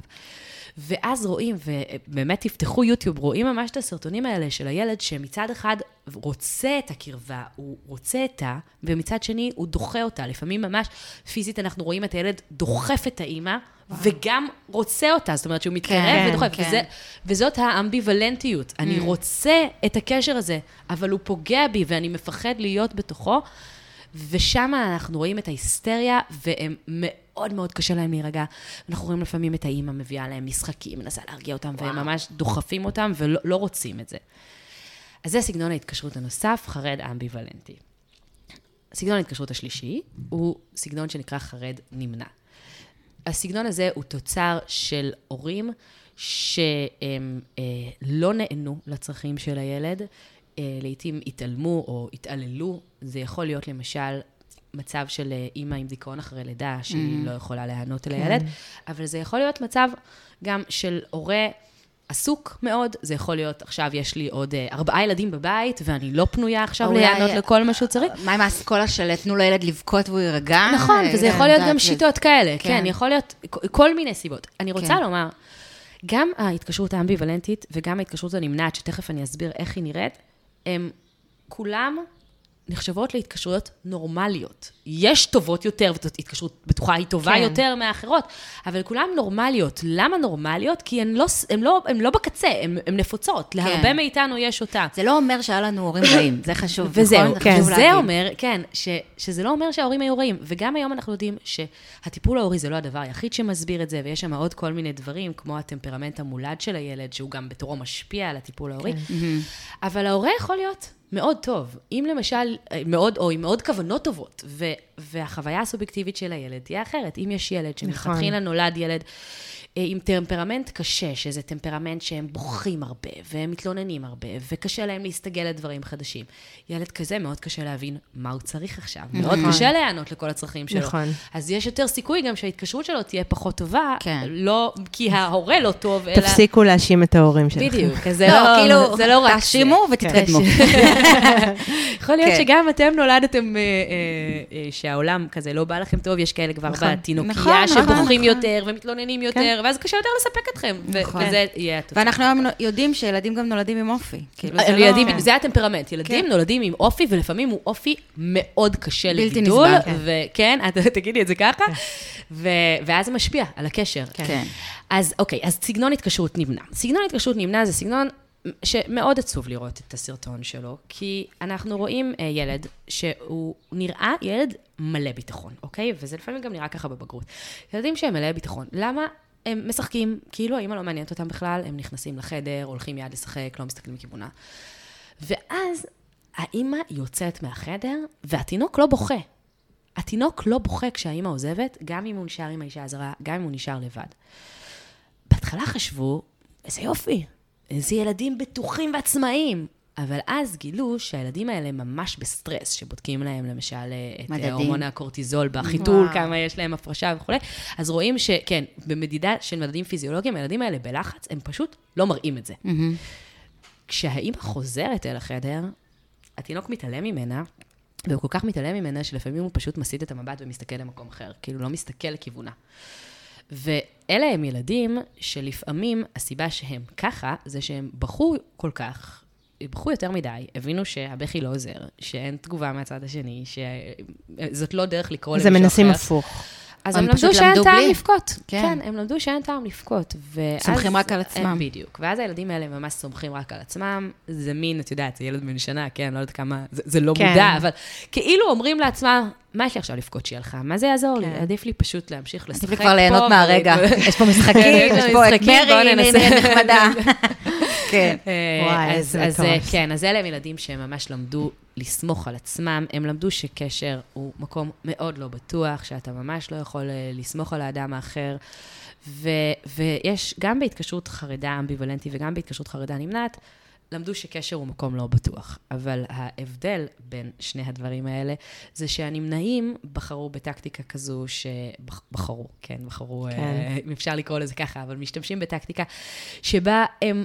Speaker 4: ואז רואים, ובאמת תפתחו יוטיוב, רואים ממש את הסרטונים האלה של הילד שמצד אחד רוצה את הקרבה, הוא רוצה את ה... ומצד שני הוא דוחה אותה. לפעמים ממש פיזית אנחנו רואים את הילד דוחף את האימא, וגם רוצה אותה, זאת אומרת שהוא מתקרב
Speaker 1: כן,
Speaker 4: ודוחף.
Speaker 1: כן.
Speaker 4: וזה, וזאת האמביוולנטיות. אני רוצה את הקשר הזה, אבל הוא פוגע בי ואני מפחד להיות בתוכו. ושם אנחנו רואים את ההיסטריה, והם מאוד מאוד קשה להם להירגע. אנחנו רואים לפעמים את האימא מביאה להם משחקים, מנסה להרגיע אותם, והם ממש דוחפים אותם ולא לא רוצים את זה. אז זה סגנון ההתקשרות הנוסף, חרד אמביוולנטי. סגנון ההתקשרות השלישי הוא סגנון שנקרא חרד נמנע. הסגנון הזה הוא תוצר של הורים שהם אה, לא נענו לצרכים של הילד, אה, לעתים התעלמו או התעללו. זה יכול להיות למשל מצב של אה, אימא עם דיכאון אחרי לידה, שהיא לא יכולה להיענות אל הילד, אבל זה יכול להיות מצב גם של הורה... עסוק מאוד, זה יכול להיות, עכשיו יש לי עוד אה, ארבעה ילדים בבית, ואני לא פנויה עכשיו להיענות לכל מה שהוא צריך.
Speaker 1: מה עם האסכולה של תנו לילד לבכות והוא יירגע?
Speaker 4: נכון,
Speaker 1: אה,
Speaker 4: וזה
Speaker 1: כן,
Speaker 4: יכול להיות גם שיטות כאלה,
Speaker 1: כן.
Speaker 4: כן, יכול להיות כל מיני סיבות. אני רוצה
Speaker 1: כן.
Speaker 4: לומר, גם ההתקשרות האמביוולנטית וגם ההתקשרות הנמנעת, שתכף אני אסביר איך היא נראית, הם כולם נחשבות להתקשרויות נורמליות. יש טובות יותר, והתקשרות בטוחה היא טובה
Speaker 2: כן.
Speaker 4: יותר מהאחרות, אבל כולן נורמליות. למה נורמליות? כי הן לא, הן לא, הן לא בקצה, הן, נפוצות. להרבה מאיתנו יש אותה.
Speaker 1: זה לא אומר שהיה לנו הורים רעים, זה חשוב,
Speaker 4: וזהו,
Speaker 1: נכון?
Speaker 4: כן.
Speaker 1: חשוב
Speaker 4: וזה
Speaker 1: להגיד.
Speaker 4: אומר, כן, ש, שזה לא אומר שההורים היו רעים. וגם היום אנחנו יודעים שהטיפול ההורי זה לא הדבר היחיד שמסביר את זה, ויש שם עוד כל מיני דברים, כמו הטמפרמנט המולד של הילד, שהוא גם בתורו משפיע על הטיפול ההורי.
Speaker 1: כן.
Speaker 4: אבל ההורה יכול להיות מאוד טוב. אם למשל, אה, מאוד, או עם מאוד כוונות טובות, ו, והחוויה הסובייקטיבית של הילד תהיה אחרת. אם יש ילד שמלכתחילה נולד ילד עם טמפרמנט קשה, שזה טמפרמנט שהם בוכים הרבה, והם מתלוננים הרבה, וקשה להם להסתגל לדברים חדשים. ילד כזה, מאוד קשה להבין מה הוא צריך עכשיו. מאוד קשה להיענות לכל הצרכים שלו.
Speaker 2: נכון.
Speaker 4: אז יש יותר סיכוי גם שההתקשרות שלו תהיה פחות טובה,
Speaker 1: כן.
Speaker 4: לא כי ההורה לא טוב, אלא...
Speaker 2: תפסיקו להאשים את ההורים שלכם.
Speaker 4: בדיוק, אז זה
Speaker 1: לא,
Speaker 4: לא,
Speaker 1: כאילו,
Speaker 4: זה לא רק.
Speaker 1: תאשימו ותתקדמו.
Speaker 4: יכול להיות
Speaker 1: כן.
Speaker 4: שגם אתם נולדתם, אה, אה, אה, שהעולם כזה לא בא לכם טוב, יש כאלה כבר
Speaker 2: נכון.
Speaker 4: בתינוקייה
Speaker 1: נכון,
Speaker 4: שבוכים
Speaker 1: נכון.
Speaker 4: יותר ומתלוננים יותר, ואז קשה יותר לספק אתכם,
Speaker 1: נכון.
Speaker 4: וזה יהיה התוצאה.
Speaker 1: ואנחנו היום יודעים שילדים גם נולדים עם אופי. כאילו, זה
Speaker 4: אה,
Speaker 1: לא...
Speaker 4: ילדים, זה הטמפרמנט, ילדים
Speaker 1: כן.
Speaker 4: נולדים עם אופי, ולפעמים הוא אופי מאוד קשה
Speaker 1: בלתי
Speaker 4: לגידול,
Speaker 1: נסבל, כן.
Speaker 4: וכן, את תגידי את זה ככה, ו- ואז זה משפיע על הקשר.
Speaker 1: כן.
Speaker 4: אז אוקיי, אז סגנון התקשרות נמנע. סגנון התקשרות נמנע זה סגנון שמאוד עצוב לראות את הסרטון שלו, כי אנחנו רואים אה, ילד שהוא נראה ילד מלא ביטחון, אוקיי? וזה לפעמים גם נראה ככה בבגרות. ילדים שהם מלאי ביטחון, למה? הם משחקים, כאילו האמא לא מעניינת אותם בכלל, הם נכנסים לחדר, הולכים מיד לשחק, לא מסתכלים לכיוונה. ואז האימא יוצאת מהחדר, והתינוק לא בוכה. התינוק לא בוכה כשהאימא עוזבת, גם אם הוא נשאר עם האישה הזרה, גם אם הוא נשאר לבד. בהתחלה חשבו, איזה יופי, איזה ילדים בטוחים ועצמאיים. אבל אז גילו שהילדים האלה ממש בסטרס, שבודקים להם למשל אה, את
Speaker 1: מדדים.
Speaker 4: הורמון הקורטיזול בחיתול,
Speaker 2: וואו.
Speaker 4: כמה יש להם הפרשה וכולי. אז רואים שכן, במדידה של מדדים פיזיולוגיים, הילדים האלה בלחץ, הם פשוט לא מראים את זה.
Speaker 1: מהמם.
Speaker 4: כשהאימא חוזרת אל החדר, התינוק מתעלם ממנה, והוא כל כך מתעלם ממנה, שלפעמים הוא פשוט מסיט את המבט ומסתכל למקום אחר, כאילו לא מסתכל לכיוונה. ואלה הם ילדים שלפעמים הסיבה שהם ככה, זה שהם בכו כל כך, בכו יותר מדי, הבינו שהבכי לא עוזר, שאין תגובה מהצד השני, שזאת לא דרך לקרוא
Speaker 2: אז
Speaker 4: למישהו
Speaker 2: הם
Speaker 4: אחר.
Speaker 2: מנסים הפוך.
Speaker 4: אז
Speaker 1: הם
Speaker 4: הם למדו שאין
Speaker 1: למדו
Speaker 4: טעם
Speaker 1: בלי.
Speaker 4: לבכות.
Speaker 1: כן.
Speaker 4: כן. כן, הם למדו שאין טעם לבכות. ואז-
Speaker 1: סומכים רק על עצמם.
Speaker 4: בדיוק. ואז הילדים האלה ממש סומכים רק על עצמם. זה מין, את יודעת, זה ילד בן שנה, כן, לא יודעת כמה, זה, זה לא
Speaker 2: כן.
Speaker 4: מודע, אבל כאילו אומרים לעצמם, מה יש לי עכשיו לבכות שהיא הלכה? מה זה יעזור לי?
Speaker 2: כן.
Speaker 4: עדיף לי פשוט להמשיך לשחק פה.
Speaker 1: עדיף לי כבר ליהנות מהרגע. יש פה משחקים,
Speaker 4: יש
Speaker 1: יש פה את מרי, נחמדה. כן.
Speaker 4: אה,
Speaker 2: וואי,
Speaker 4: אז,
Speaker 2: איזה
Speaker 4: אה,
Speaker 2: מטורף.
Speaker 4: כן, אז אלה הם ילדים שהם ממש למדו לסמוך על עצמם, הם למדו שקשר הוא מקום מאוד לא בטוח, שאתה ממש לא יכול אה, לסמוך על האדם האחר. ו, ויש, גם בהתקשרות חרדה אמביוולנטית וגם בהתקשרות חרדה נמנעת, למדו שקשר הוא מקום לא בטוח. אבל ההבדל בין שני הדברים האלה, זה שהנמנעים בחרו בטקטיקה כזו שבחרו, כן, בחרו,
Speaker 2: כן.
Speaker 4: אה, אם אפשר לקרוא לזה ככה, אבל משתמשים בטקטיקה שבה הם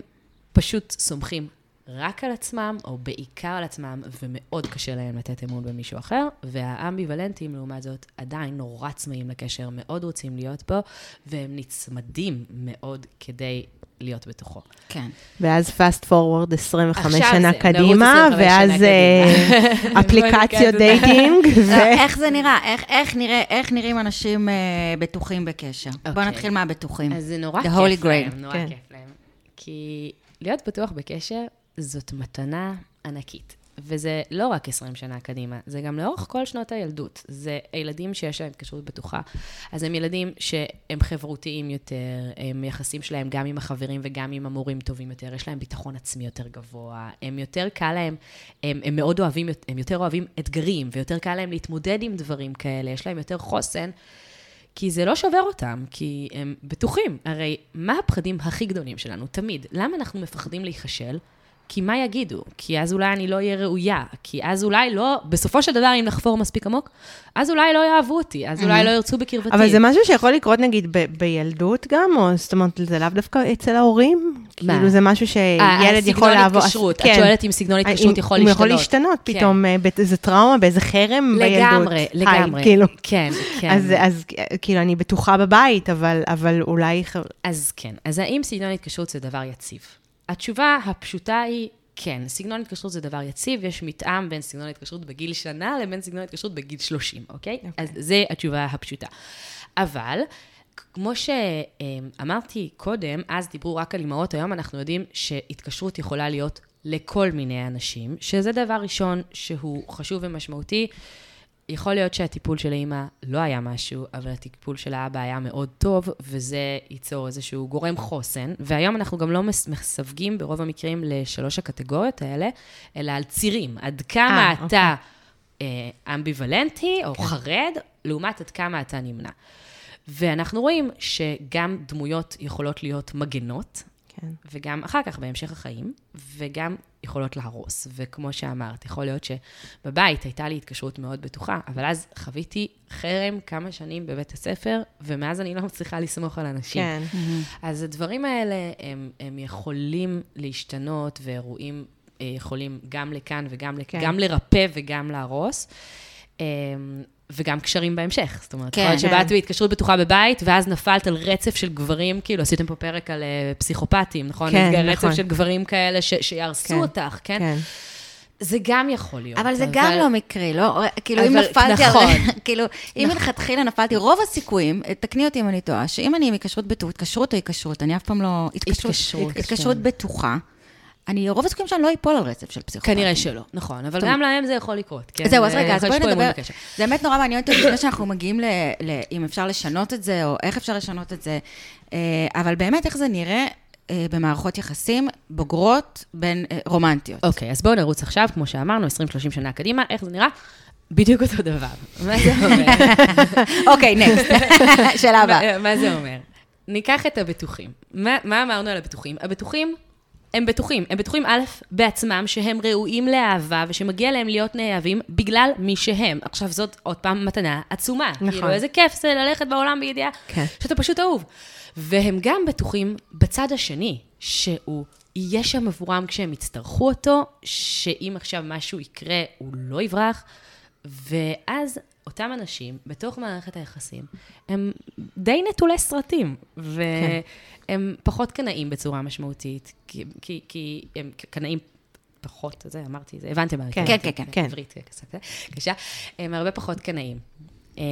Speaker 4: פשוט סומכים רק על עצמם, או בעיקר על עצמם, ומאוד קשה להם לתת אמון במישהו אחר, והאמביוולנטים, לעומת זאת, עדיין נורא צמאים לקשר, מאוד רוצים להיות בו, והם נצמדים מאוד כדי להיות בתוכו.
Speaker 1: כן.
Speaker 2: ואז fast forward 25
Speaker 4: עכשיו
Speaker 2: שנה
Speaker 4: זה,
Speaker 2: קדימה,
Speaker 4: נרוץ 25
Speaker 2: ואז
Speaker 4: שנה
Speaker 2: אה,
Speaker 4: קדימה.
Speaker 2: אפליקציות dating, ו...
Speaker 1: לא, איך זה נראה? איך, איך, נראה, איך נראים אנשים אה, בטוחים בקשר? בואו
Speaker 4: אוקיי.
Speaker 1: נתחיל מהבטוחים.
Speaker 4: אז זה נורא
Speaker 1: The
Speaker 4: כיף
Speaker 1: Holy
Speaker 4: להם,
Speaker 1: Grail.
Speaker 4: נורא
Speaker 2: כן.
Speaker 4: כיף להם. כי להיות בטוח בקשר זאת מתנה ענקית. וזה לא רק 20 שנה קדימה, זה גם לאורך כל שנות הילדות. זה ילדים שיש להם התקשרות בטוחה. אז הם ילדים שהם חברותיים יותר, הם יחסים שלהם גם עם החברים וגם עם המורים טובים יותר, יש להם ביטחון עצמי יותר גבוה, הם יותר קל להם, הם, הם מאוד אוהבים, הם יותר אוהבים אתגרים, ויותר קל להם להתמודד עם דברים כאלה, יש להם יותר חוסן. כי זה לא שובר אותם, כי הם בטוחים. הרי מה הפחדים הכי גדולים שלנו? תמיד. למה אנחנו מפחדים להיכשל? כי מה יגידו? כי אז אולי אני לא אהיה ראויה. כי אז אולי לא, בסופו של דבר, אם נחפור מספיק עמוק, אז אולי לא יאהבו אותי, אז אולי לא ירצו בקרבתי.
Speaker 2: אבל זה משהו שיכול לקרות נגיד ב- בילדות גם, או זאת אומרת, זה לאו דווקא אצל ההורים?
Speaker 4: מה?
Speaker 2: כאילו זה משהו שילד יכול
Speaker 4: סגנון
Speaker 2: לעבור...
Speaker 4: התקשרות.
Speaker 2: כן.
Speaker 4: את שואלת אם סגנון התקשרות יכול
Speaker 2: הוא
Speaker 4: להשתנות.
Speaker 2: יכול להשתנות
Speaker 4: כן.
Speaker 2: פתאום, אה, באיזה טראומה, באיזה חרם בילדות.
Speaker 4: לגמרי, לגמרי.
Speaker 2: כאילו.
Speaker 4: כן, כן.
Speaker 2: אז, אז אה, כאילו, אני בטוחה בבית, אבל, אבל אולי...
Speaker 4: אז כן. אז האם סגנון התקשרות זה דבר יציב? התשובה הפשוטה היא כן. סגנון התקשרות זה דבר יציב, יש מתאם בין סגנון התקשרות בגיל שנה לבין סגנון התקשרות בגיל 30, אוקיי? Okay. אז זה התשובה הפשוטה. אבל, כמו שאמרתי קודם, אז דיברו רק על אימהות, היום אנחנו יודעים שהתקשרות יכולה להיות לכל מיני אנשים, שזה דבר ראשון שהוא חשוב ומשמעותי. יכול להיות שהטיפול של האימא לא היה משהו, אבל הטיפול של האבא היה מאוד טוב, וזה ייצור איזשהו גורם חוסן. והיום אנחנו גם לא מס- מסווגים ברוב המקרים לשלוש הקטגוריות האלה, אלא על צירים. עד כמה
Speaker 2: אה,
Speaker 4: אתה אה, אמביוולנטי או חרד, לעומת עד כמה אתה נמנע. ואנחנו רואים שגם דמויות יכולות להיות מגנות,
Speaker 2: כן.
Speaker 4: וגם אחר כך, בהמשך החיים, וגם יכולות להרוס. וכמו שאמרת, יכול להיות שבבית הייתה לי התקשרות מאוד בטוחה, אבל אז חוויתי חרם כמה שנים בבית הספר, ומאז אני לא מצליחה לסמוך על אנשים.
Speaker 2: כן.
Speaker 4: אז הדברים האלה, הם, הם יכולים להשתנות, ואירועים אה, יכולים גם לכאן וגם לכאן,
Speaker 2: כן.
Speaker 4: גם לרפא וגם להרוס. אה, וגם קשרים בהמשך. זאת אומרת,
Speaker 1: כן.
Speaker 2: כן.
Speaker 4: שבאת בהתקשרות בטוחה בבית, ואז נפלת על רצף של גברים, כאילו, עשיתם פה פרק על אה, פסיכופטים, נכון?
Speaker 2: כן, נכון.
Speaker 4: רצף של גברים כאלה ש- שיהרסו
Speaker 2: כן.
Speaker 4: אותך, כן?
Speaker 2: כן.
Speaker 4: זה גם יכול להיות.
Speaker 1: אבל זה גם לא מקרי, לא? כאילו, אם
Speaker 4: אבל-
Speaker 1: נפלתי
Speaker 4: נכון.
Speaker 1: על... כאילו, אם מלכתחילה נפלתי, רוב הסיכויים, תקני אותי אם אני טועה, שאם אני עם התקשרות בטוחה, התקשרות או התקשרות, אני אף פעם לא...
Speaker 4: התקשרות,
Speaker 1: התקשרות
Speaker 4: כן.
Speaker 1: בטוחה. אני, רוב הסיכויים שאני לא אפול על רצף של פסיכופטים.
Speaker 4: כנראה שלא, נכון. אבל גם להם זה יכול לקרות, כן?
Speaker 1: זהו, אז
Speaker 4: אה,
Speaker 1: רגע, אז בואי נדבר. זה באמת נורא מעניין אותי, לפני שאנחנו מגיעים ל... ל- אם אפשר לשנות את זה, או איך אפשר לשנות את זה, אה, אבל באמת, איך זה נראה אה, במערכות יחסים בוגרות בין רומנטיות.
Speaker 4: אוקיי, אז בואו נרוץ עכשיו, כמו שאמרנו, 20-30 שנה קדימה, איך זה נראה? בדיוק אותו דבר. מה זה אומר?
Speaker 1: אוקיי, נקסט, שאלה הבאה.
Speaker 4: מה זה אומר? ניקח את הבטוחים. מה, מה אמרנו על הבטוחים? הבטוחים הם בטוחים. הם בטוחים, א', בעצמם, שהם ראויים לאהבה ושמגיע להם להיות נאהבים בגלל מי שהם. עכשיו, זאת עוד פעם מתנה עצומה.
Speaker 2: נכון.
Speaker 4: כאילו, איזה כיף זה ללכת בעולם בידיעה
Speaker 2: כן.
Speaker 4: שאתה פשוט אהוב. והם גם בטוחים בצד השני, שהוא יהיה שם עבורם כשהם יצטרכו אותו, שאם עכשיו משהו יקרה, הוא לא יברח. ואז אותם אנשים, בתוך מערכת היחסים, הם די נטולי סרטים, והם פחות קנאים בצורה משמעותית, כי, כי, כי הם קנאים פחות, זה אמרתי, זה הבנתם מה
Speaker 2: כן,
Speaker 1: כן, כן, כן.
Speaker 2: כן.
Speaker 4: עברית קצת קשה, הם הרבה פחות קנאים. אה,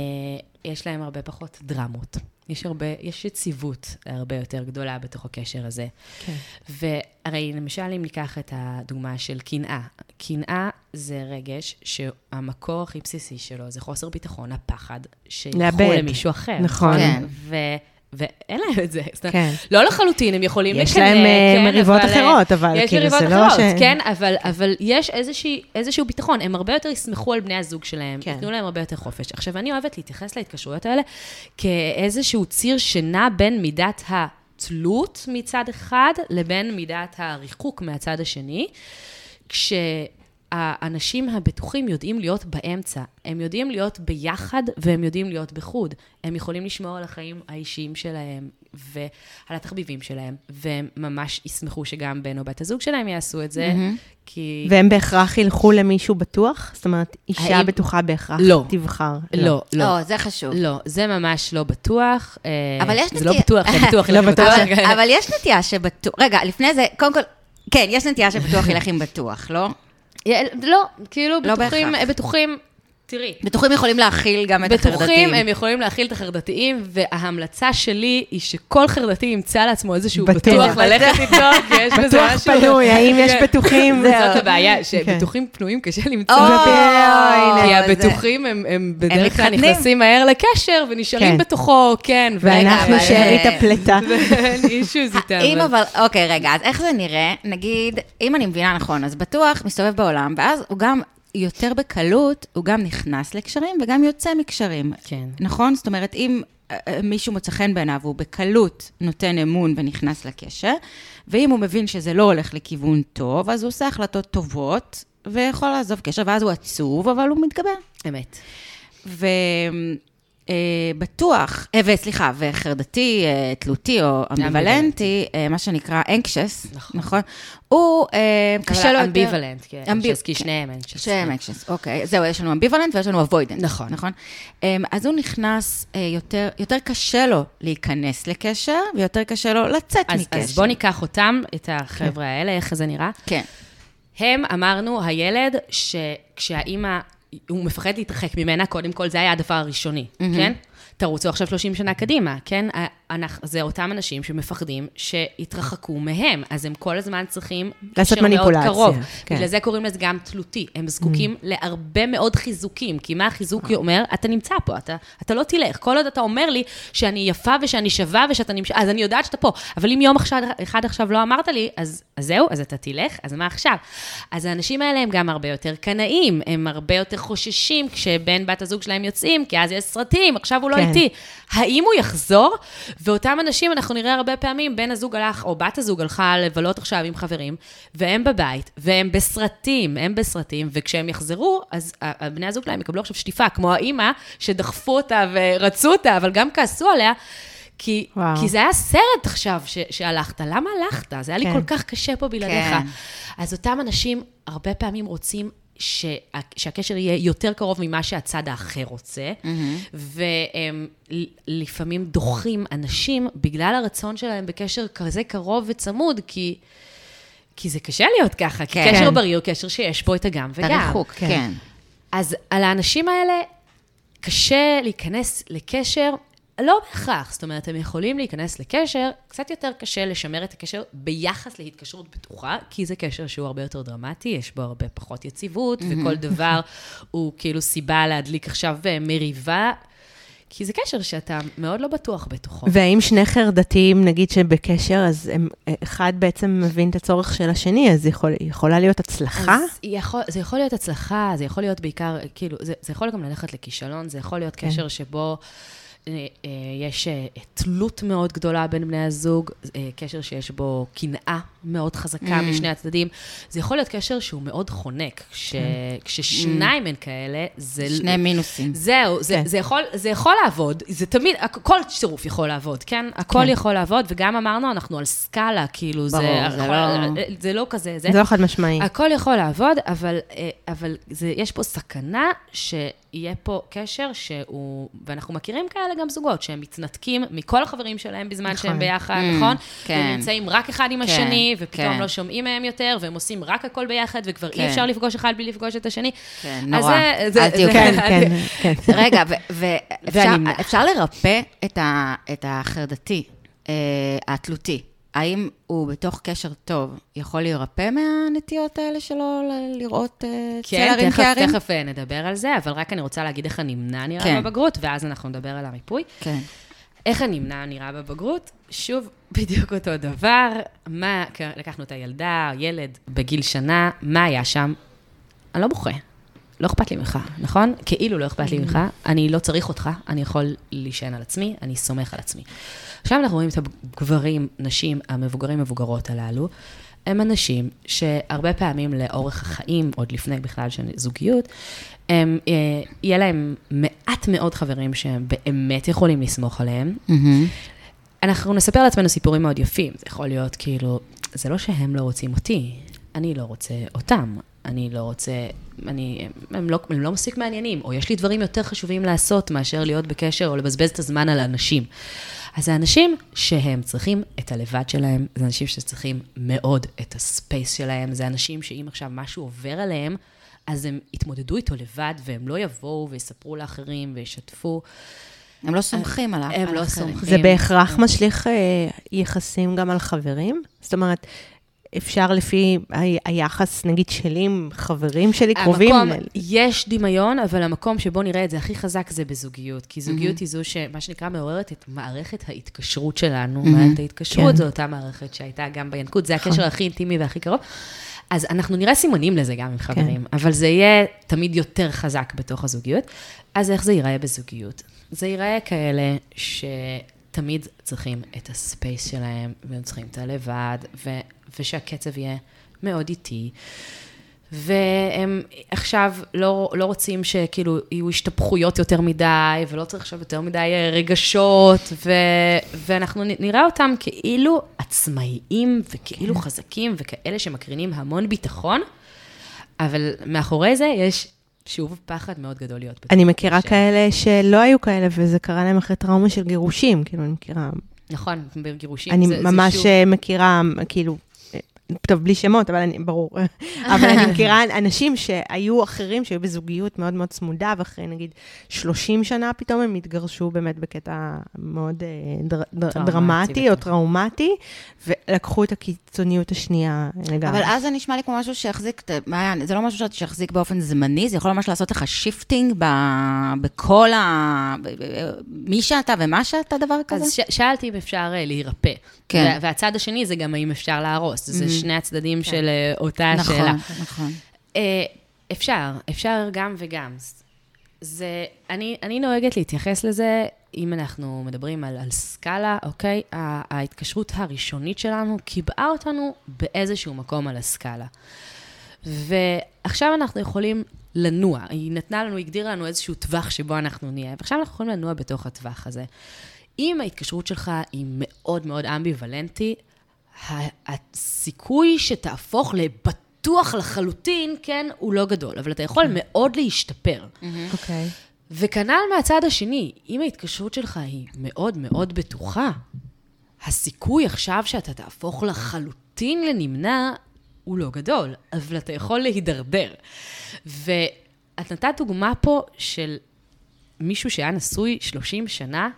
Speaker 4: יש להם הרבה פחות דרמות. יש הרבה, יש יציבות הרבה יותר גדולה בתוך הקשר הזה.
Speaker 2: כן.
Speaker 4: והרי למשל, אם ניקח את הדוגמה של קנאה, קנאה זה רגש שהמקור הכי בסיסי שלו זה חוסר ביטחון, הפחד, שילכו. למישהו אחר.
Speaker 2: נכון.
Speaker 1: כן.
Speaker 4: ו... ואין להם את זה.
Speaker 2: כן.
Speaker 4: לא לחלוטין, הם יכולים
Speaker 2: יש
Speaker 4: לקנא,
Speaker 2: להם, אה,
Speaker 4: כן,
Speaker 2: מריבות
Speaker 4: אבל, אה,
Speaker 2: אחרות, אבל
Speaker 4: יש
Speaker 2: כאילו,
Speaker 4: מריבות
Speaker 2: זה לא
Speaker 4: אחרות,
Speaker 2: ש-
Speaker 4: כן, אבל, אבל יש איזושהי, איזשהו ביטחון, הם הרבה יותר יסמכו על בני הזוג שלהם,
Speaker 2: כן.
Speaker 4: ייתנו להם הרבה יותר חופש. עכשיו, אני אוהבת להתייחס להתקשרויות האלה כאיזשהו ציר שנע בין מידת התלות מצד אחד, לבין מידת הריחוק מהצד השני, כש... האנשים הבטוחים יודעים להיות באמצע. הם יודעים להיות ביחד והם יודעים להיות בחוד. הם יכולים לשמור על החיים האישיים שלהם ועל התחביבים שלהם, והם ממש ישמחו שגם בן או בת הזוג שלהם יעשו את זה, כי...
Speaker 2: והם בהכרח ילכו למישהו בטוח? זאת אומרת, אישה
Speaker 4: האם-
Speaker 2: בטוחה בהכרח
Speaker 4: לא.
Speaker 2: תבחר.
Speaker 4: לא, לא.
Speaker 1: לא, זה חשוב.
Speaker 4: לא, זה ממש לא בטוח. אה,
Speaker 1: אבל יש
Speaker 4: זה לא
Speaker 1: נטייה-
Speaker 4: בטוח, זה בטוח.
Speaker 2: לא
Speaker 4: ילך עם
Speaker 2: בטוח.
Speaker 4: בטוח.
Speaker 1: אבל, אבל יש נטייה שבטוח, רגע, לפני זה, קודם כל, כן, יש נטייה שבטוח ילך עם בטוח, לא?
Speaker 4: לא, כאילו
Speaker 1: לא
Speaker 4: בטוחים. בטוחים, תראי.
Speaker 1: בטוחים יכולים להכיל גם את החרדתיים.
Speaker 4: בטוחים, הם יכולים להכיל את החרדתיים, וההמלצה שלי היא שכל חרדתי ימצא לעצמו איזשהו
Speaker 2: בטוח.
Speaker 4: בטוח ללכת איתו, כי יש בזה
Speaker 2: בטוח
Speaker 4: משהו...
Speaker 2: פנוי, האם יש
Speaker 4: כן.
Speaker 2: בטוחים?
Speaker 4: זאת הבעיה, שבטוחים פנויים קשה למצוא. כי הבטוחים הם, בדרך כלל. נכנסים מהר לקשר ונשארים
Speaker 2: כן.
Speaker 4: בתוכו, כן.
Speaker 2: ואנחנו שארית הפלטה.
Speaker 4: ואין אישוז איתם.
Speaker 1: אם אבל, אוקיי, רגע, אז איך זה נראה? נגיד, אם אני מבינה נכון, אז בטוח מסתובב בעולם, ואז הוא גם יותר בקלות, הוא גם נכנס לקשרים וגם יוצא מקשרים.
Speaker 4: כן.
Speaker 1: נכון? זאת אומרת, אם אה, אה, מישהו מוצא חן בעיניו, הוא בקלות נותן אמון ונכנס לקשר, ואם הוא מבין שזה לא הולך לכיוון טוב, אז הוא עושה החלטות טובות, ויכול לעזוב קשר, ואז הוא עצוב, אבל הוא מתגבר.
Speaker 4: אמת.
Speaker 1: ובטוח, וסליחה, וחרדתי, אה, תלותי או אמביוולנטי, אה, מה שנקרא anxious,
Speaker 4: נכון.
Speaker 1: נכון? הוא, אה, קשה לו יותר...
Speaker 4: אמביוולנט, כן. אמביוולנט, כי שניהם anxious.
Speaker 1: שהם anxious, אוקיי. זהו, יש לנו אמביוולנט ויש לנו אבוידנט.
Speaker 4: נכון.
Speaker 1: נכון? אמ, אז הוא נכנס, אה, יותר, יותר קשה לו להיכנס לקשר, ויותר קשה לו לצאת
Speaker 4: אז,
Speaker 1: מקשר.
Speaker 4: אז בואו ניקח אותם, את החבר'ה האלה, איך זה נראה.
Speaker 1: כן.
Speaker 4: הם, אמרנו, הילד שכשהאימא, הוא מפחד להתרחק ממנה, קודם כל, זה היה הדבר הראשוני, כן? תרוצו עכשיו 30 שנה קדימה, כן? אנחנו, זה אותם אנשים שמפחדים שיתרחקו מהם, אז הם כל הזמן צריכים
Speaker 2: לעשות מניפולציה,
Speaker 4: קרוב.
Speaker 2: כן.
Speaker 4: בגלל זה קוראים לזה גם תלותי. הם זקוקים להרבה מאוד חיזוקים, כי מה החיזוק אומר? אתה נמצא פה, אתה, אתה לא תלך. כל עוד אתה אומר לי שאני יפה ושאני שווה ושאתה נמשך, אז אני יודעת שאתה פה. אבל אם יום אחד, אחד עכשיו לא אמרת לי, אז, אז זהו, אז אתה תלך, אז מה עכשיו? אז האנשים האלה הם גם הרבה יותר קנאים, הם הרבה יותר חוששים כשבן בת הזוג שלהם יוצאים, כי אז יש סרטים, עכשיו הוא לא
Speaker 2: כן.
Speaker 4: איתי. האם הוא יחזור? ואותם אנשים, אנחנו נראה הרבה פעמים, בן הזוג הלך, או בת הזוג הלכה לבלות עכשיו עם חברים, והם בבית, והם בסרטים, הם בסרטים, וכשהם יחזרו, אז בני הזוג שלהם יקבלו עכשיו שטיפה, כמו האימא, שדחפו אותה ורצו אותה, אבל גם כעסו עליה. כי,
Speaker 2: וואו.
Speaker 4: כי זה היה סרט עכשיו ש, שהלכת, למה הלכת? זה היה לי
Speaker 2: כן.
Speaker 4: כל כך קשה פה בלעדיך.
Speaker 1: כן.
Speaker 4: אז אותם אנשים הרבה פעמים רוצים שה, שהקשר יהיה יותר קרוב ממה שהצד האחר רוצה, והם ל- לפעמים דוחים אנשים בגלל הרצון שלהם בקשר כזה קרוב וצמוד, כי... כי זה קשה להיות ככה, כי
Speaker 1: כן.
Speaker 4: קשר
Speaker 2: כן.
Speaker 4: בריא הוא קשר שיש בו את הגם
Speaker 1: את
Speaker 4: וגם.
Speaker 1: הריחוק,
Speaker 2: כן.
Speaker 1: כן.
Speaker 4: אז על האנשים האלה קשה להיכנס לקשר, לא בהכרח, זאת אומרת, הם יכולים להיכנס לקשר, קצת יותר קשה לשמר את הקשר ביחס להתקשרות בטוחה, כי זה קשר שהוא הרבה יותר דרמטי, יש בו הרבה פחות יציבות, וכל דבר הוא כאילו סיבה להדליק עכשיו אה, מריבה, כי זה קשר שאתה מאוד לא בטוח בתוכו.
Speaker 2: והאם שני חרדתיים, נגיד שבקשר, אז הם, אחד בעצם מבין את הצורך של השני, אז יכול, יכולה להיות הצלחה?
Speaker 4: אז יכול, זה יכול להיות הצלחה, זה יכול להיות בעיקר, כאילו, זה, זה יכול גם ללכת לכישלון, זה יכול להיות
Speaker 2: כן.
Speaker 4: קשר שבו אה, אה, יש אה, תלות מאוד גדולה בין בני הזוג, אה, קשר שיש בו קנאה מאוד חזקה
Speaker 1: Mm.
Speaker 4: משני הצדדים. זה יכול להיות קשר שהוא מאוד חונק, כש,
Speaker 2: כן.
Speaker 4: כששניים הם כאלה, זה...
Speaker 1: שני מינוסים.
Speaker 4: זהו, זה,
Speaker 2: כן.
Speaker 4: זה, יכול, זה יכול לעבוד, זה תמיד, כל צירוף יכול לעבוד, כן? הכל
Speaker 2: כן.
Speaker 4: יכול לעבוד, וגם אמרנו, אנחנו על סקאלה, כאילו, זה,
Speaker 1: ברור, זה
Speaker 4: יכול-
Speaker 1: לא-
Speaker 4: זה לא כזה, זה,
Speaker 2: זה לא חד משמעי.
Speaker 4: הכל יכול לעבוד, אבל, אה, אבל זה, יש פה סכנה שיהיה פה קשר שהוא, ואנחנו מכירים כאלה גם זוגות, שהם מתנתקים מכל החברים שלהם בזמן
Speaker 2: נכון.
Speaker 4: שהם ביחד,
Speaker 1: Mm,
Speaker 4: נכון?
Speaker 1: כן.
Speaker 4: והם נמצאים רק אחד עם
Speaker 1: כן,
Speaker 4: השני, ופתאום
Speaker 1: כן.
Speaker 4: לא שומעים מהם יותר, והם עושים רק הכל ביחד, וכבר
Speaker 1: כן.
Speaker 4: אי אפשר לפגוש אחד בלי לפגוש את השני.
Speaker 1: כן,
Speaker 4: אז
Speaker 1: נורא.
Speaker 4: זה- זה-
Speaker 1: אל תהיו
Speaker 4: זה-
Speaker 2: כן, כן, כן.
Speaker 1: רגע, ואפשר לרפא את ה- את החרדתי, אה, התלותי. האם הוא בתוך קשר טוב יכול להירפא מהנטיות האלה שלו לראות אה,
Speaker 4: כן,
Speaker 1: הרים
Speaker 4: תכף,
Speaker 1: כהרים?
Speaker 4: תכף אה, נדבר על זה, אבל רק אני רוצה להגיד איך הנמנע נראה
Speaker 1: כן.
Speaker 4: בבגרות, ואז אנחנו נדבר על הריפוי.
Speaker 1: כן.
Speaker 4: איך הנמנע נראה בבגרות? שוב, בדיוק אותו דבר. מה, לקחנו את הילדה, ילד בגיל שנה, מה היה שם? אני לא בוכה. לא אכפת לי ממך, נכון? כאילו לא אכפת לי ממך, אני לא צריך אותך, אני יכול להישען על עצמי, אני סומך על עצמי. עכשיו אנחנו רואים את הגברים, נשים, המבוגרים, מבוגרות הללו, הם אנשים שהרבה פעמים לאורך החיים, עוד לפני בכלל של זוגיות, הם, אה, יהיה להם מעט מאוד חברים שהם באמת יכולים לסמוך עליהם. אנחנו נספר לעצמנו סיפורים מאוד יפים. זה יכול להיות כאילו, זה לא שהם לא רוצים אותי, אני לא רוצה אותם. אני לא רוצה, אני, הם לא, הם לא מספיק מעניינים, או יש לי דברים יותר חשובים לעשות מאשר להיות בקשר או לבזבז את הזמן על האנשים. אז זה אנשים שהם צריכים את הלבד שלהם, זה אנשים שצריכים מאוד את הספייס שלהם, זה אנשים שאם עכשיו משהו עובר עליהם, אז הם יתמודדו איתו לבד, והם לא יבואו ויספרו לאחרים וישתפו.
Speaker 1: הם לא סומכים עליו.
Speaker 4: הם לא סומכים.
Speaker 2: זה בהכרח משליך אה, יחסים גם על חברים? זאת אומרת, אפשר לפי היחס, נגיד, שלי עם חברים שלי קרובים?
Speaker 4: המקום,
Speaker 2: ל-
Speaker 4: יש דמיון, אבל המקום שבו נראה את זה הכי חזק זה בזוגיות. כי זוגיות היא זו שמה שנקרא מעוררת את מערכת ההתקשרות שלנו. מערכת ההתקשרות
Speaker 2: כן.
Speaker 4: זו אותה מערכת שהייתה גם בינקות, זה הקשר הכי אינטימי והכי קרוב. אז אנחנו נראה סימנים לזה גם עם חברים, אבל זה יהיה תמיד יותר חזק בתוך הזוגיות. אז איך זה ייראה בזוגיות? זה ייראה כאלה שתמיד צריכים את הספייס שלהם, והם צריכים את הלבד, ו- ושהקצב יהיה מאוד איטי. והם עכשיו לא, לא רוצים שכאילו יהיו השתפכויות יותר מדי, ולא צריך עכשיו יותר מדי אה, רגשות, ו, ואנחנו נראה אותם כאילו עצמאיים וכאילו
Speaker 2: כן.
Speaker 4: חזקים וכאלה שמקרינים המון ביטחון, אבל מאחורי זה יש שוב פחד מאוד גדול להיות בתוך
Speaker 2: אני מכירה
Speaker 4: הקשר.
Speaker 2: כאלה שלא היו כאלה, וזה קרה להם אחרי טראומה של גירושים, כאילו, אני מכירה...
Speaker 4: נכון, בגירושים
Speaker 2: אני
Speaker 4: זה, זה
Speaker 2: ממש
Speaker 4: שוב...
Speaker 2: אה, מכירה, כאילו, טוב, בלי שמות, אבל אני, ברור. אבל אני מכירה אנשים שהיו אחרים, שהיו בזוגיות מאוד מאוד צמודה, ואחרי נגיד 30 שנה פתאום הם התגרשו באמת בקטע מאוד אה, דר, דר, דרמטי או. טראומטי, ולקחו את הקיצוניות השנייה לגמרי.
Speaker 1: אבל אז זה נשמע לי כמו משהו שיחזיק, מעיין, זה לא משהו שיחזיק באופן זמני, זה יכול ממש לעשות לך shifting ב- בכל ה... ב- ב- מי שאתה ומה שאתה, דבר כזה?
Speaker 4: אז ש- שאלתי אם אפשר אה, להירפא.
Speaker 1: כן.
Speaker 4: וה- והצד השני זה גם האם אפשר להרוס. זה שני הצדדים של אה, אותה
Speaker 1: נכון,
Speaker 4: השאלה.
Speaker 1: נכון.
Speaker 4: אה, אפשר, אפשר גם וגם. זה, אני, אני נוהגת להתייחס לזה, אם אנחנו מדברים על, על סקאלה, אוקיי? ההתקשרות הראשונית שלנו קיבעה אותנו באיזשהו מקום על הסקאלה. ועכשיו אנחנו יכולים לנוע. היא נתנה לנו, הגדירה לנו איזשהו טווח שבו אנחנו נהיה, ועכשיו אנחנו יכולים לנוע בתוך הטווח הזה. אם ההתקשרות שלך היא מאוד מאוד אמביוולנטי, ה- הסיכוי שתהפוך לבטוח לחלוטין, כן, הוא לא גדול, אבל אתה יכול מאוד להשתפר.
Speaker 2: אוקיי.
Speaker 4: וכנ"ל מהצד השני, אם ההתקשרות שלך היא מאוד מאוד בטוחה, הסיכוי עכשיו שאתה תהפוך לחלוטין לנמנע הוא לא גדול, אבל אתה יכול להידרדר. ואת נתת דוגמה פה של מישהו שהיה נשוי 30 שנה,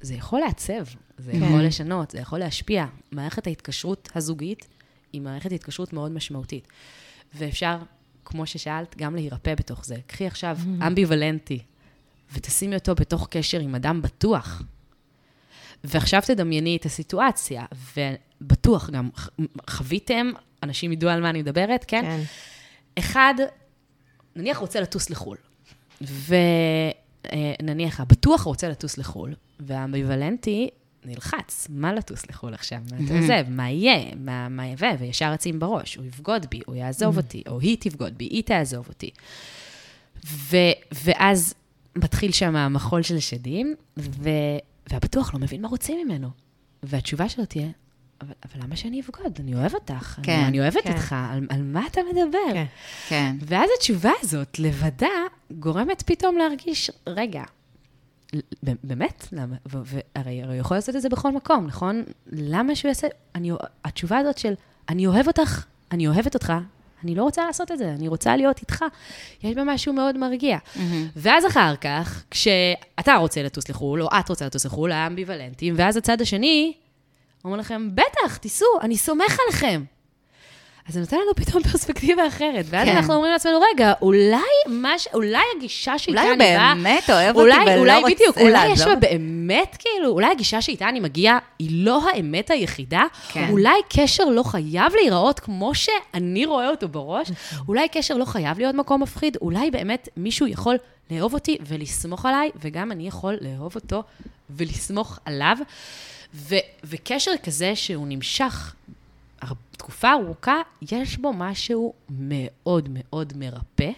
Speaker 4: זה יכול לעצב, זה
Speaker 2: כן.
Speaker 4: יכול לשנות, זה יכול להשפיע. מערכת ההתקשרות הזוגית היא מערכת התקשרות מאוד משמעותית. ואפשר, כמו ששאלת, גם להירפא בתוך זה. קחי עכשיו אמביוולנטי, ותשימי אותו בתוך קשר עם אדם בטוח. ועכשיו תדמייני את הסיטואציה, ובטוח גם חוויתם, אנשים ידעו על מה אני מדברת, כן?
Speaker 2: כן.
Speaker 4: אחד, נניח רוצה לטוס לחו"ל, ונניח הבטוח רוצה לטוס לחו"ל, והאמביוולנטי נלחץ, מה לטוס לחו"ל עכשיו? מה אתה עוזב? מה יהיה? מה, מה יבוא? וישר רצים בראש, הוא יבגוד בי, הוא יעזוב אותי, או היא תבגוד בי, היא תעזוב אותי. ו, ואז מתחיל שם המחול של שדים, ו, והבטוח לא מבין מה רוצים ממנו. והתשובה שלו תהיה, אבל, אבל למה שאני אבגוד? אני אוהב אותך.
Speaker 1: כן,
Speaker 4: אני, אני אוהבת
Speaker 2: כן.
Speaker 4: אותך, על, על מה אתה מדבר?
Speaker 2: כן.
Speaker 1: כן.
Speaker 4: ואז התשובה הזאת, לבדה, גורמת פתאום להרגיש, רגע, באמת? למה? והרי הרי הוא יכול לעשות את זה בכל מקום, נכון? למה שהוא יעשה... אני, התשובה הזאת של, אני אוהב אותך, אני אוהבת אותך, אני לא רוצה לעשות את זה, אני רוצה להיות איתך. יש בה משהו מאוד מרגיע. ואז אחר כך, כשאתה רוצה לטוס לחו"ל, או את רוצה לטוס לחו"ל, האמביוולנטים, ואז הצד השני אומר לכם, בטח, תיסעו, אני סומך עליכם. אז זה נותן לנו פתאום פרספקטיבה אחרת. ואז
Speaker 1: כן.
Speaker 4: אנחנו אומרים לעצמנו, רגע, אולי, מש, אולי הגישה שאיתה
Speaker 1: אולי
Speaker 4: אני באה...
Speaker 1: באמת אוהב אותי
Speaker 4: אולי,
Speaker 1: ולא
Speaker 4: אולי
Speaker 1: רוצה
Speaker 4: בדיוק, אולי יש בה. באמת, כאילו, אולי הגישה שאיתה אני מגיעה היא לא האמת היחידה.
Speaker 1: כן.
Speaker 4: אולי קשר לא חייב להיראות כמו שאני רואה אותו בראש. אולי קשר לא חייב להיות מקום מפחיד. אולי באמת מישהו יכול לאהוב אותי ולסמוך עליי, וגם אני יכול לאהוב אותו ולסמוך עליו. ו- וקשר כזה שהוא נמשך תקופה ארוכה, יש בו משהו מאוד מאוד מרפא.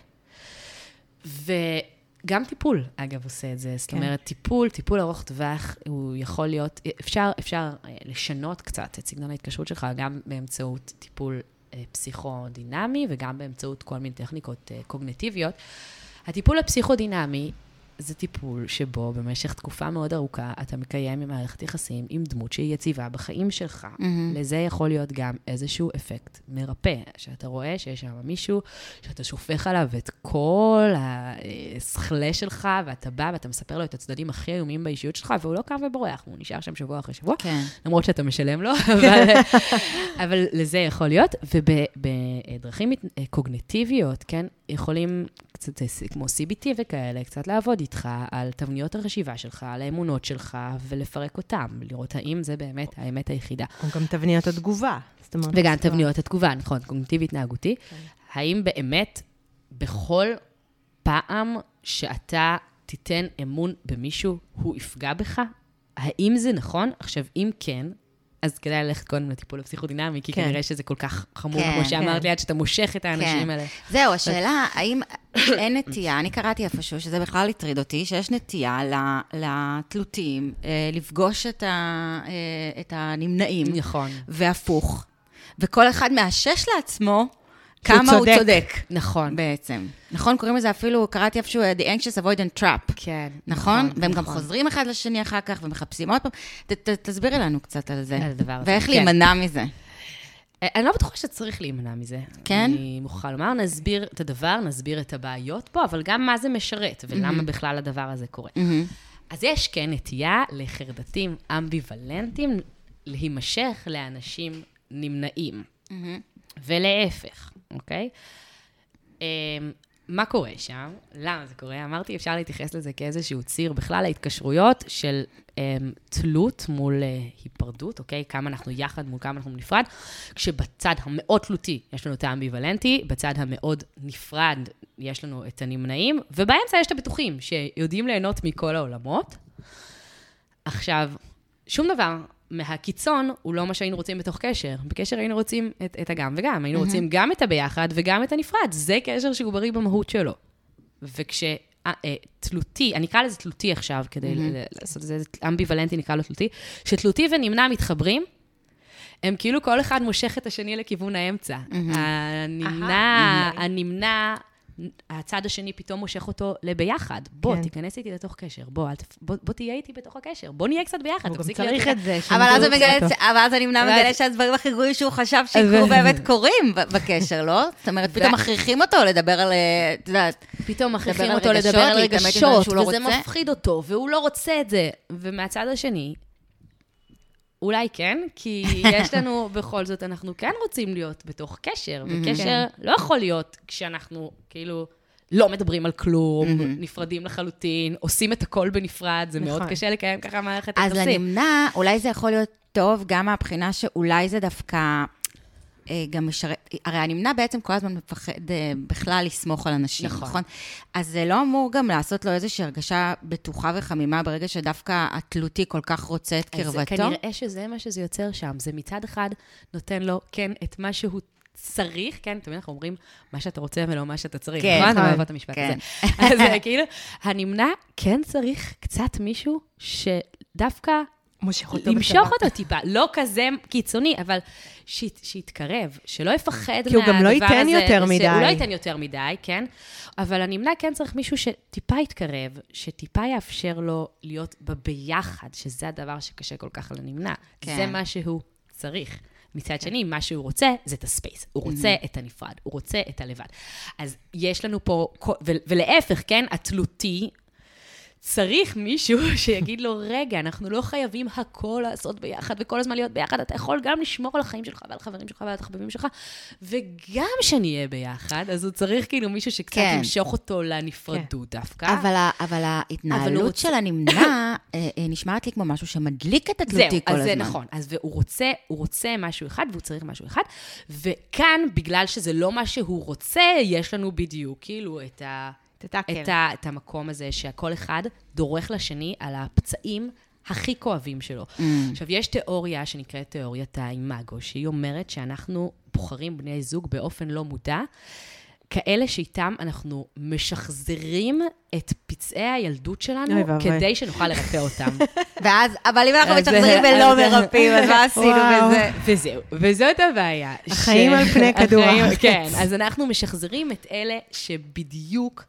Speaker 4: וגם טיפול, אגב, עושה את זה. זאת
Speaker 2: כן.
Speaker 4: אומרת, טיפול, טיפול ארוך טווח, הוא יכול להיות, אפשר, אפשר אה, לשנות קצת את סגנון ההתקשרות שלך, גם באמצעות טיפול אה, פסיכודינמי וגם באמצעות כל מיני טכניקות אה, קוגנטיביות. הטיפול הפסיכודינמי זה טיפול שבו במשך תקופה מאוד ארוכה אתה מקיים ממערכת יחסים עם דמות שהיא יציבה בחיים שלך.
Speaker 1: מהמם.
Speaker 4: לזה יכול להיות גם איזשהו אפקט מרפא, שאתה רואה שיש שם מישהו שאתה שופך עליו את כל הסכלה שלך, ואתה בא ואתה מספר לו את הצדדים הכי איומים באישיות שלך, והוא לא קם ובורח, הוא נשאר שם שבוע אחרי שבוע.
Speaker 1: כן.
Speaker 4: למרות שאתה משלם לו, אבל, אבל לזה יכול להיות. ובדרכים קוגנטיביות, כן, יכולים קצת כמו CBT וכאלה, קצת לעבוד איתך על תבניות החשיבה שלך, על האמונות שלך, ולפרק אותם, לראות האם זה באמת האמת היחידה.
Speaker 2: או גם תבניות התגובה. אומרת,
Speaker 4: וגם. תבניות התגובה, נכון, קוגניטיבי התנהגותי. האם באמת בכל פעם שאתה תיתן אמון במישהו, הוא יפגע בך? האם זה נכון? עכשיו, אם כן, אז כדאי ללכת קודם לטיפול הפסיכודינמי, כי
Speaker 2: כן.
Speaker 4: כנראה שזה כל כך חמור,
Speaker 1: כן,
Speaker 4: כמו שאמרת
Speaker 2: כן.
Speaker 4: לי, עד שאתה מושך את האנשים
Speaker 1: כן.
Speaker 4: האלה.
Speaker 1: זהו, השאלה, האם אין נטייה, אני קראתי איפשהו, שזה בכלל הטריד אותי, שיש נטייה ל- לתלותיים אה, לפגוש את ה- אה, את הנמנעים,
Speaker 4: נכון.
Speaker 1: והפוך. וכל אחד מאשש לעצמו כמה הוא
Speaker 2: צודק.
Speaker 1: צודק.
Speaker 4: נכון.
Speaker 1: בעצם. נכון? קוראים לזה אפילו, קראתי איפשהו, The Anxious Avoidant Trap.
Speaker 4: כן.
Speaker 1: נכון? והם גם
Speaker 4: נכון.
Speaker 1: חוזרים אחד לשני אחר כך ומחפשים עוד פעם. ת- ת- תסבירי לנו קצת על זה.
Speaker 4: על הדבר הזה.
Speaker 1: ואיך
Speaker 4: כן.
Speaker 1: להימנע מזה.
Speaker 4: אה, אני לא בטוחה שצריך להימנע מזה.
Speaker 1: כן?
Speaker 4: אני מוכרחה לומר, נסביר את הדבר, נסביר את הבעיות פה, אבל גם מה זה משרת, ולמה בכלל הדבר הזה קורה.
Speaker 1: מהמם.
Speaker 4: אז יש כן נטייה לחרדתים אמביוולנטיים להימשך לאנשים נמנעים, ולהפך, אוקיי? אמ, מה קורה שם? למה זה קורה? אמרתי, אפשר להתייחס לזה כאיזשהו ציר בכלל ההתקשרויות של אמ, תלות מול אה, היפרדות, אוקיי? כמה אנחנו יחד מול כמה אנחנו נפרד, כשבצד המאוד תלותי יש לנו את האמביוולנטי, בצד המאוד נפרד יש לנו את הנמנעים, ובאמצע יש את הבטוחים, שיודעים ליהנות מכל העולמות. עכשיו, שום דבר מהקיצון הוא לא מה שהיינו רוצים בתוך קשר. בקשר היינו רוצים את, את הגם וגם. היינו רוצים גם את הביחד וגם את הנפרד. זה קשר שהוא בריא במהות שלו. וכש... אה, אה, תלותי, אני אקרא לזה תלותי עכשיו, כדי ל- לעשות את זה, אמביוולנטי נקרא לו תלותי, שתלותי ונמנע מתחברים, הם כאילו כל אחד מושך את השני לכיוון האמצע. הנמנע, הנמנע, הצד השני פתאום מושך אותו לביחד. בוא,
Speaker 2: כן.
Speaker 4: תיכנס איתי לתוך קשר, בוא, אל תפ- בוא, בוא תהיה איתי בתוך הקשר, בוא נהיה קצת ביחד,
Speaker 2: הוא גם צריך. את זה.
Speaker 1: אבל אז,
Speaker 2: אותו.
Speaker 1: אבל אז הנמנע
Speaker 4: ואז-
Speaker 1: מגלה שהדברים הכי גרועים שהוא חשב שיקרו באמת קורים בקשר, לא? זאת אומרת, פתאום מכריחים אותו לדבר על, אה, את יודעת,
Speaker 4: פתאום מכריחים אותו לדבר על
Speaker 1: עם
Speaker 4: רגשות,
Speaker 1: לא
Speaker 4: וזה. מפחיד אותו, והוא לא רוצה את זה. ומהצד השני, אולי כן, כי יש לנו, בכל זאת, אנחנו כן רוצים להיות בתוך קשר, וקשר לא יכול להיות כשאנחנו כאילו לא מדברים על כלום, נפרדים לחלוטין, עושים את הכל בנפרד, זה מאוד
Speaker 2: נכון.
Speaker 4: קשה לקיים ככה מערכת
Speaker 1: אז
Speaker 4: יחסים.
Speaker 1: הנמנע, אולי זה יכול להיות טוב גם מהבחינה שאולי זה דווקא גם משרת, הרי הנמנע בעצם כל הזמן מפחד אה, בכלל לסמוך על אנשים,
Speaker 4: נכון.
Speaker 1: נכון? אז זה לא אמור גם לעשות לו איזושהי הרגשה בטוחה וחמימה ברגע שדווקא התלותי כל כך רוצה את
Speaker 4: אז
Speaker 1: קרבתו?
Speaker 4: כנראה שזה מה שזה יוצר שם. זה מצד אחד נותן לו, כן, את מה שהוא צריך, כן, תמיד אנחנו אומרים, מה שאתה רוצה ולא מה שאתה צריך,
Speaker 1: כן,
Speaker 4: נכון? אתה
Speaker 1: נכון.
Speaker 4: אוהב את המשפט
Speaker 1: כן.
Speaker 4: הזה. אז אה, כאילו, הנמנע כן צריך קצת מישהו שדווקא
Speaker 2: מושך אותו
Speaker 4: למשוך
Speaker 2: בשבת.
Speaker 4: אותו טיפה, לא כזה קיצוני, אבל שית, שיתקרב, שלא יפחד
Speaker 2: כי הוא גם לא
Speaker 4: מהדבר
Speaker 2: ייתן
Speaker 4: הזה,
Speaker 2: יותר מדי.
Speaker 4: לא ייתן יותר מדי, כן? אבל הנמנע כן צריך מישהו שטיפה יתקרב, שטיפה יאפשר לו להיות בביחד, שזה הדבר שקשה כל כך לנמנע.
Speaker 1: כן.
Speaker 4: זה מה שהוא צריך. מצד שני, מה שהוא רוצה זה את הספייס. הוא רוצה את הנפרד, הוא רוצה את הלבד. אז יש לנו פה, ולהפך, כן, התלותי, צריך מישהו שיגיד לו, רגע, אנחנו לא חייבים הכל לעשות ביחד וכל הזמן להיות ביחד, אתה יכול גם לשמור על החיים שלך ועל החברים שלך ועל התחביבים שלך, וגם שנהיה ביחד, אז הוא צריך כאילו מישהו שקצת
Speaker 1: כן.
Speaker 4: ימשוך אותו לנפרדות דווקא.
Speaker 1: אבל, ה- אבל
Speaker 4: אבל
Speaker 1: ההתנהלות
Speaker 4: רוצה-
Speaker 1: של הנמנע אה, אה, נשמעת לי כמו משהו שמדליק את התלותי
Speaker 4: זהו,
Speaker 1: כל
Speaker 4: אז
Speaker 1: הזמן.
Speaker 4: זה נכון. אז הוא רוצה, הוא רוצה משהו אחד והוא צריך משהו אחד, וכאן, בגלל שזה לא מה שהוא רוצה, יש לנו בדיוק כאילו את ה...
Speaker 2: את הטאקר.
Speaker 4: את, ה, את המקום הזה שהכל אחד דורך לשני על הפצעים הכי כואבים שלו.
Speaker 1: Mm.
Speaker 4: עכשיו, יש תיאוריה שנקראת תיאוריית האימאגו, שהיא אומרת שאנחנו בוחרים בני זוג באופן לא מודע, כאלה שאיתם אנחנו משחזרים את פצעי הילדות שלנו. כדי שנוכל לרפא אותם.
Speaker 1: ואז, אבל אם אנחנו משחזרים ולא מרפאים, אז מה עשינו. בזה?
Speaker 4: וזהו, וזאת הבעיה.
Speaker 2: החיים על פני כדור הארץ.
Speaker 4: כן, אז אנחנו משחזרים את אלה שבדיוק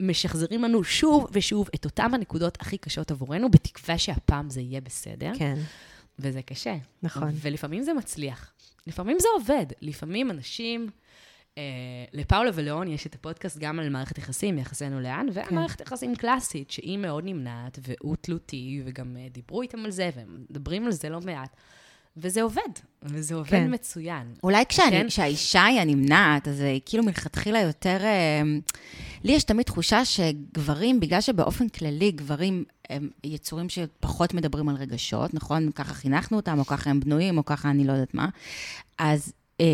Speaker 4: משחזרים לנו שוב ושוב את אותן הנקודות הכי קשות עבורנו, בתקווה שהפעם זה יהיה בסדר,
Speaker 2: כן,
Speaker 4: וזה קשה.
Speaker 2: נכון.
Speaker 4: ולפעמים זה מצליח. לפעמים זה עובד. לפעמים אנשים... אה, לפאולה ולאון יש את הפודקאסט גם על מערכת יחסים, יחסינו לאן, ומערכת יחסים קלאסית, שהיא מאוד נמנעת, והוא תלותי, וגם אה, דיברו איתם על זה, והם מדברים על זה לא מעט. וזה עובד, וזה עובד
Speaker 2: כן.
Speaker 4: מצוין.
Speaker 1: אולי
Speaker 4: כן.
Speaker 1: כשהאישה היא הנמנעת, אז היא כאילו מלכתחילה יותר... אה, לי יש תמיד תחושה שגברים, בגלל שבאופן כללי גברים הם יצורים שפחות מדברים על רגשות, נכון? ככה חינכנו אותם, או ככה הם בנויים, או ככה אני לא יודעת מה. אז אה,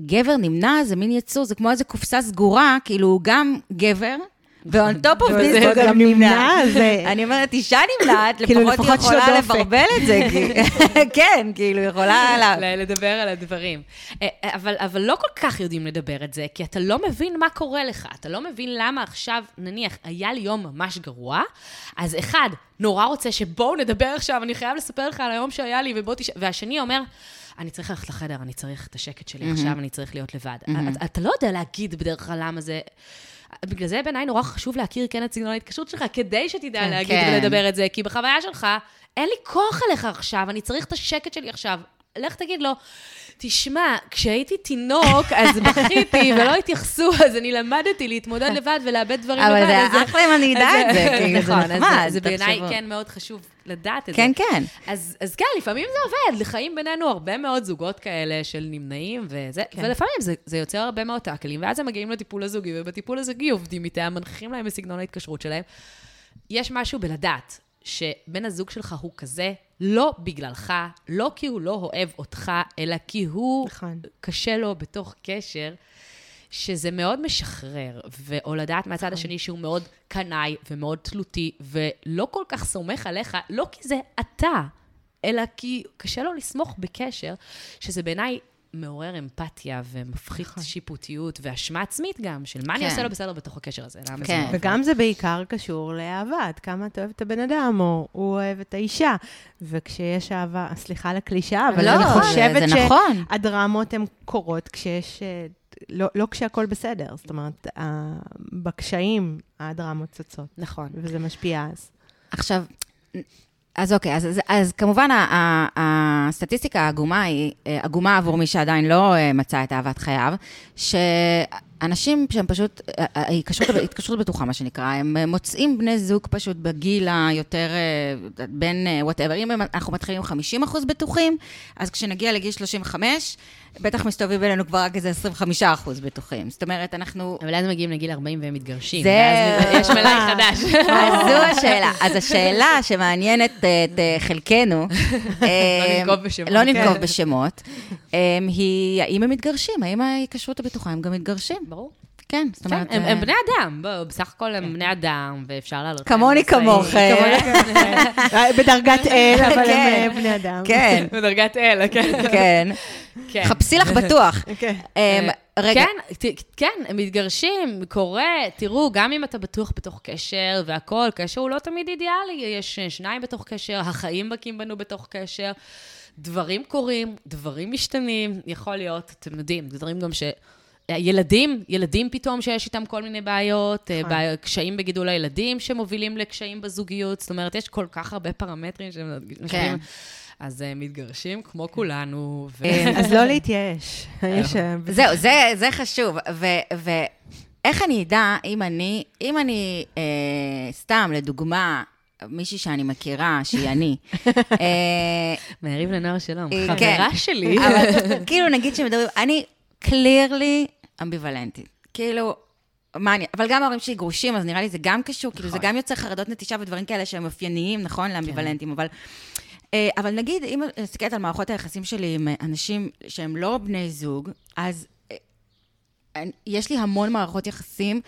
Speaker 1: גבר נמנע זה מין יצור, זה כמו איזה קופסה סגורה, כאילו הוא גם גבר, ו-on top of this הוא
Speaker 2: גם
Speaker 1: נמנע. אני אומרת, אישה נמנעת,
Speaker 2: כאילו,
Speaker 1: לפחות היא יכולה. לברבל את זה, כן, כאילו, יכולה...
Speaker 4: לדבר על הדברים. אה, אה, אבל, לא כל כך יודעים לדבר את זה, כי אתה לא מבין מה קורה לך. אתה לא מבין למה עכשיו, נניח, היה לי יום ממש גרוע, אז אחד, נורא רוצה שבואו נדבר עכשיו, אני חייב לספר לך על היום שהיה לי, ובוא תש... והשני אומר, אני צריך ללכת לחדר, אני צריך את השקט שלי עכשיו, אני צריך להיות לבד. אתה, אתה לא יודע להגיד בדרך כלל למה זה... בגלל זה בעיניי נורא חשוב להכיר כן את סגנון ההתקשרות שלך, כדי שתדע
Speaker 2: כן,
Speaker 4: להגיד
Speaker 1: כן.
Speaker 4: ולדבר את זה, כי בחוויה שלך, אין לי כוח אליך עכשיו, אני צריך את השקט שלי עכשיו. לך תגיד לו, תשמע, כשהייתי תינוק, אז בכיתי ולא התייחסו, אז אני למדתי להתמודד לבד ולאבד דברים לבד.
Speaker 1: אבל זה אחלה אם אני אדע את זה, כאילו, זה
Speaker 4: נכון, אז
Speaker 1: נחמד,
Speaker 4: זה- זה בעיניי. כן מאוד חשוב לדעת את זה.
Speaker 1: כן, כן.
Speaker 4: אז, כן, לפעמים זה עובד, לחיים בינינו הרבה מאוד זוגות כאלה של נמנעים, וזה, כן. ולפעמים זה, זה יוצר הרבה מאוד טאקלים, ואז הם מגיעים לטיפול הזוגי, ובטיפול הזוגי עובדים איתם, מנכיחים להם בסגנון ההתקשרות שלהם. יש משהו בלדעת שבן הזוג שלך הוא כזה, לא בגללך, לא כי הוא לא אוהב אותך, אלא כי הוא,
Speaker 2: נכון.
Speaker 4: קשה לו בתוך קשר. שזה מאוד משחרר, ו- או לדעת מהצד השני שהוא מאוד קנאי ומאוד תלותי, ולא כל כך סומך עליך, לא כי זה אתה, אלא כי קשה לו לסמוך בקשר, שזה בעיניי מעורר אמפתיה ומפחית שיפוטיות ואשמה עצמית גם, של מה אני
Speaker 1: כן.
Speaker 4: עושה לו בסדר בתוך הקשר הזה, למה זה
Speaker 1: כן.
Speaker 4: לא.
Speaker 2: וגם זה בעיקר קשור לאהבה, עד כמה אתה אוהב את הבן אדם, או הוא אוהב את האישה. וכשיש אהבה, סליחה על הקלישאה, אבל
Speaker 1: לא,
Speaker 2: אני חושבת
Speaker 1: נכון.
Speaker 2: שהדרמות הן קורות כשיש... אה, לא, לא כשהכול בסדר, זאת אומרת, בקשיים הדרמות צצות,
Speaker 4: נכון.
Speaker 2: וזה משפיע אז.
Speaker 1: עכשיו, אז אוקיי, אז, אז, אז כמובן הסטטיסטיקה העגומה היא, אה, עגומה עבור מי שעדיין לא אה, מצא את אהבת חייו, שאנשים שהם פשוט, אה, אה, ההתקשרות התקשרות בטוחה, מה שנקרא, הם אה, מוצאים בני זוג פשוט בגיל היותר, בין וואטאבר, אם אנחנו מתחילים עם 50 אחוז בטוחים, אז כשנגיע לגיל 35, בטח מסתובבים בינינו כבר רק איזה 25 אחוז בטוחים. זאת אומרת, אנחנו...
Speaker 4: אבל אז מגיעים לגיל 40 והם מתגרשים.
Speaker 1: זהו.
Speaker 4: ואז יש מלאי חדש.
Speaker 1: אז זו השאלה. אז השאלה שמעניינת את חלקנו,
Speaker 4: בשמות.
Speaker 1: לא ננקוב בשמות, אה, היא האם הם מתגרשים? האם ההיקשרות הבטוחה הם גם מתגרשים?
Speaker 4: ברור.
Speaker 1: כן, זאת
Speaker 4: כן,
Speaker 1: אומרת...
Speaker 4: הם,
Speaker 1: אה,
Speaker 4: הם בני אדם, בואו, בסך הכל הם בני אדם, ואפשר לעלות.
Speaker 1: כמוני
Speaker 4: משאית.
Speaker 1: כמוכם.
Speaker 2: אה, בדרגת אל, אבל הם
Speaker 1: כן.
Speaker 2: אה, בני אדם.
Speaker 1: כן,
Speaker 4: בדרגת אל, כן.
Speaker 1: כן.
Speaker 4: כן.
Speaker 1: חפשי לך בטוח.
Speaker 2: כן.
Speaker 1: אה, רגע,
Speaker 4: כן, כן, הם מתגרשים, קורה, תראו, גם אם אתה בטוח בתוך קשר והכול, קשר הוא לא תמיד אידיאלי, יש אה, שניים בתוך קשר, החיים מכים בנו בתוך קשר, דברים קורים, דברים משתנים, יכול להיות, אתם יודעים, זה דברים גם ש... ילדים, ילדים פתאום שיש איתם כל מיני בעיות,
Speaker 2: נכון.
Speaker 4: בעיה- קשיים בגידול הילדים שמובילים לקשיים בזוגיות, זאת אומרת, יש כל כך הרבה פרמטרים שמשפיעים.
Speaker 1: כן.
Speaker 4: אז אה, מתגרשים כמו כולנו, ו...
Speaker 2: אז לא להתייאש. אה,
Speaker 1: זהו, זה, זה חשוב. ו- ואיך אני אדע אם אני, אם אני, אה, סתם, לדוגמה, מישהי שאני מכירה, שהיא אני, אה,
Speaker 4: מעריב לנוער שלום,
Speaker 1: אה,
Speaker 4: חברה
Speaker 1: כן.
Speaker 4: שלי.
Speaker 1: אבל כאילו, נגיד שמדברים, אני קלירלי אמביוולנטית. כאילו, מה אני, אבל גם ההורים שלי גרושים, אז נראה לי זה גם קשור, כאילו זה גם יוצר חרדות נטישה ודברים כאלה שהם אופייניים, נכון, לאמביוולנטים, אבל... אה, אבל נגיד, אם אני מסתכלת על מערכות היחסים שלי עם אה, אנשים שהם לא בני זוג, אז אה, יש לי המון מערכות יחסים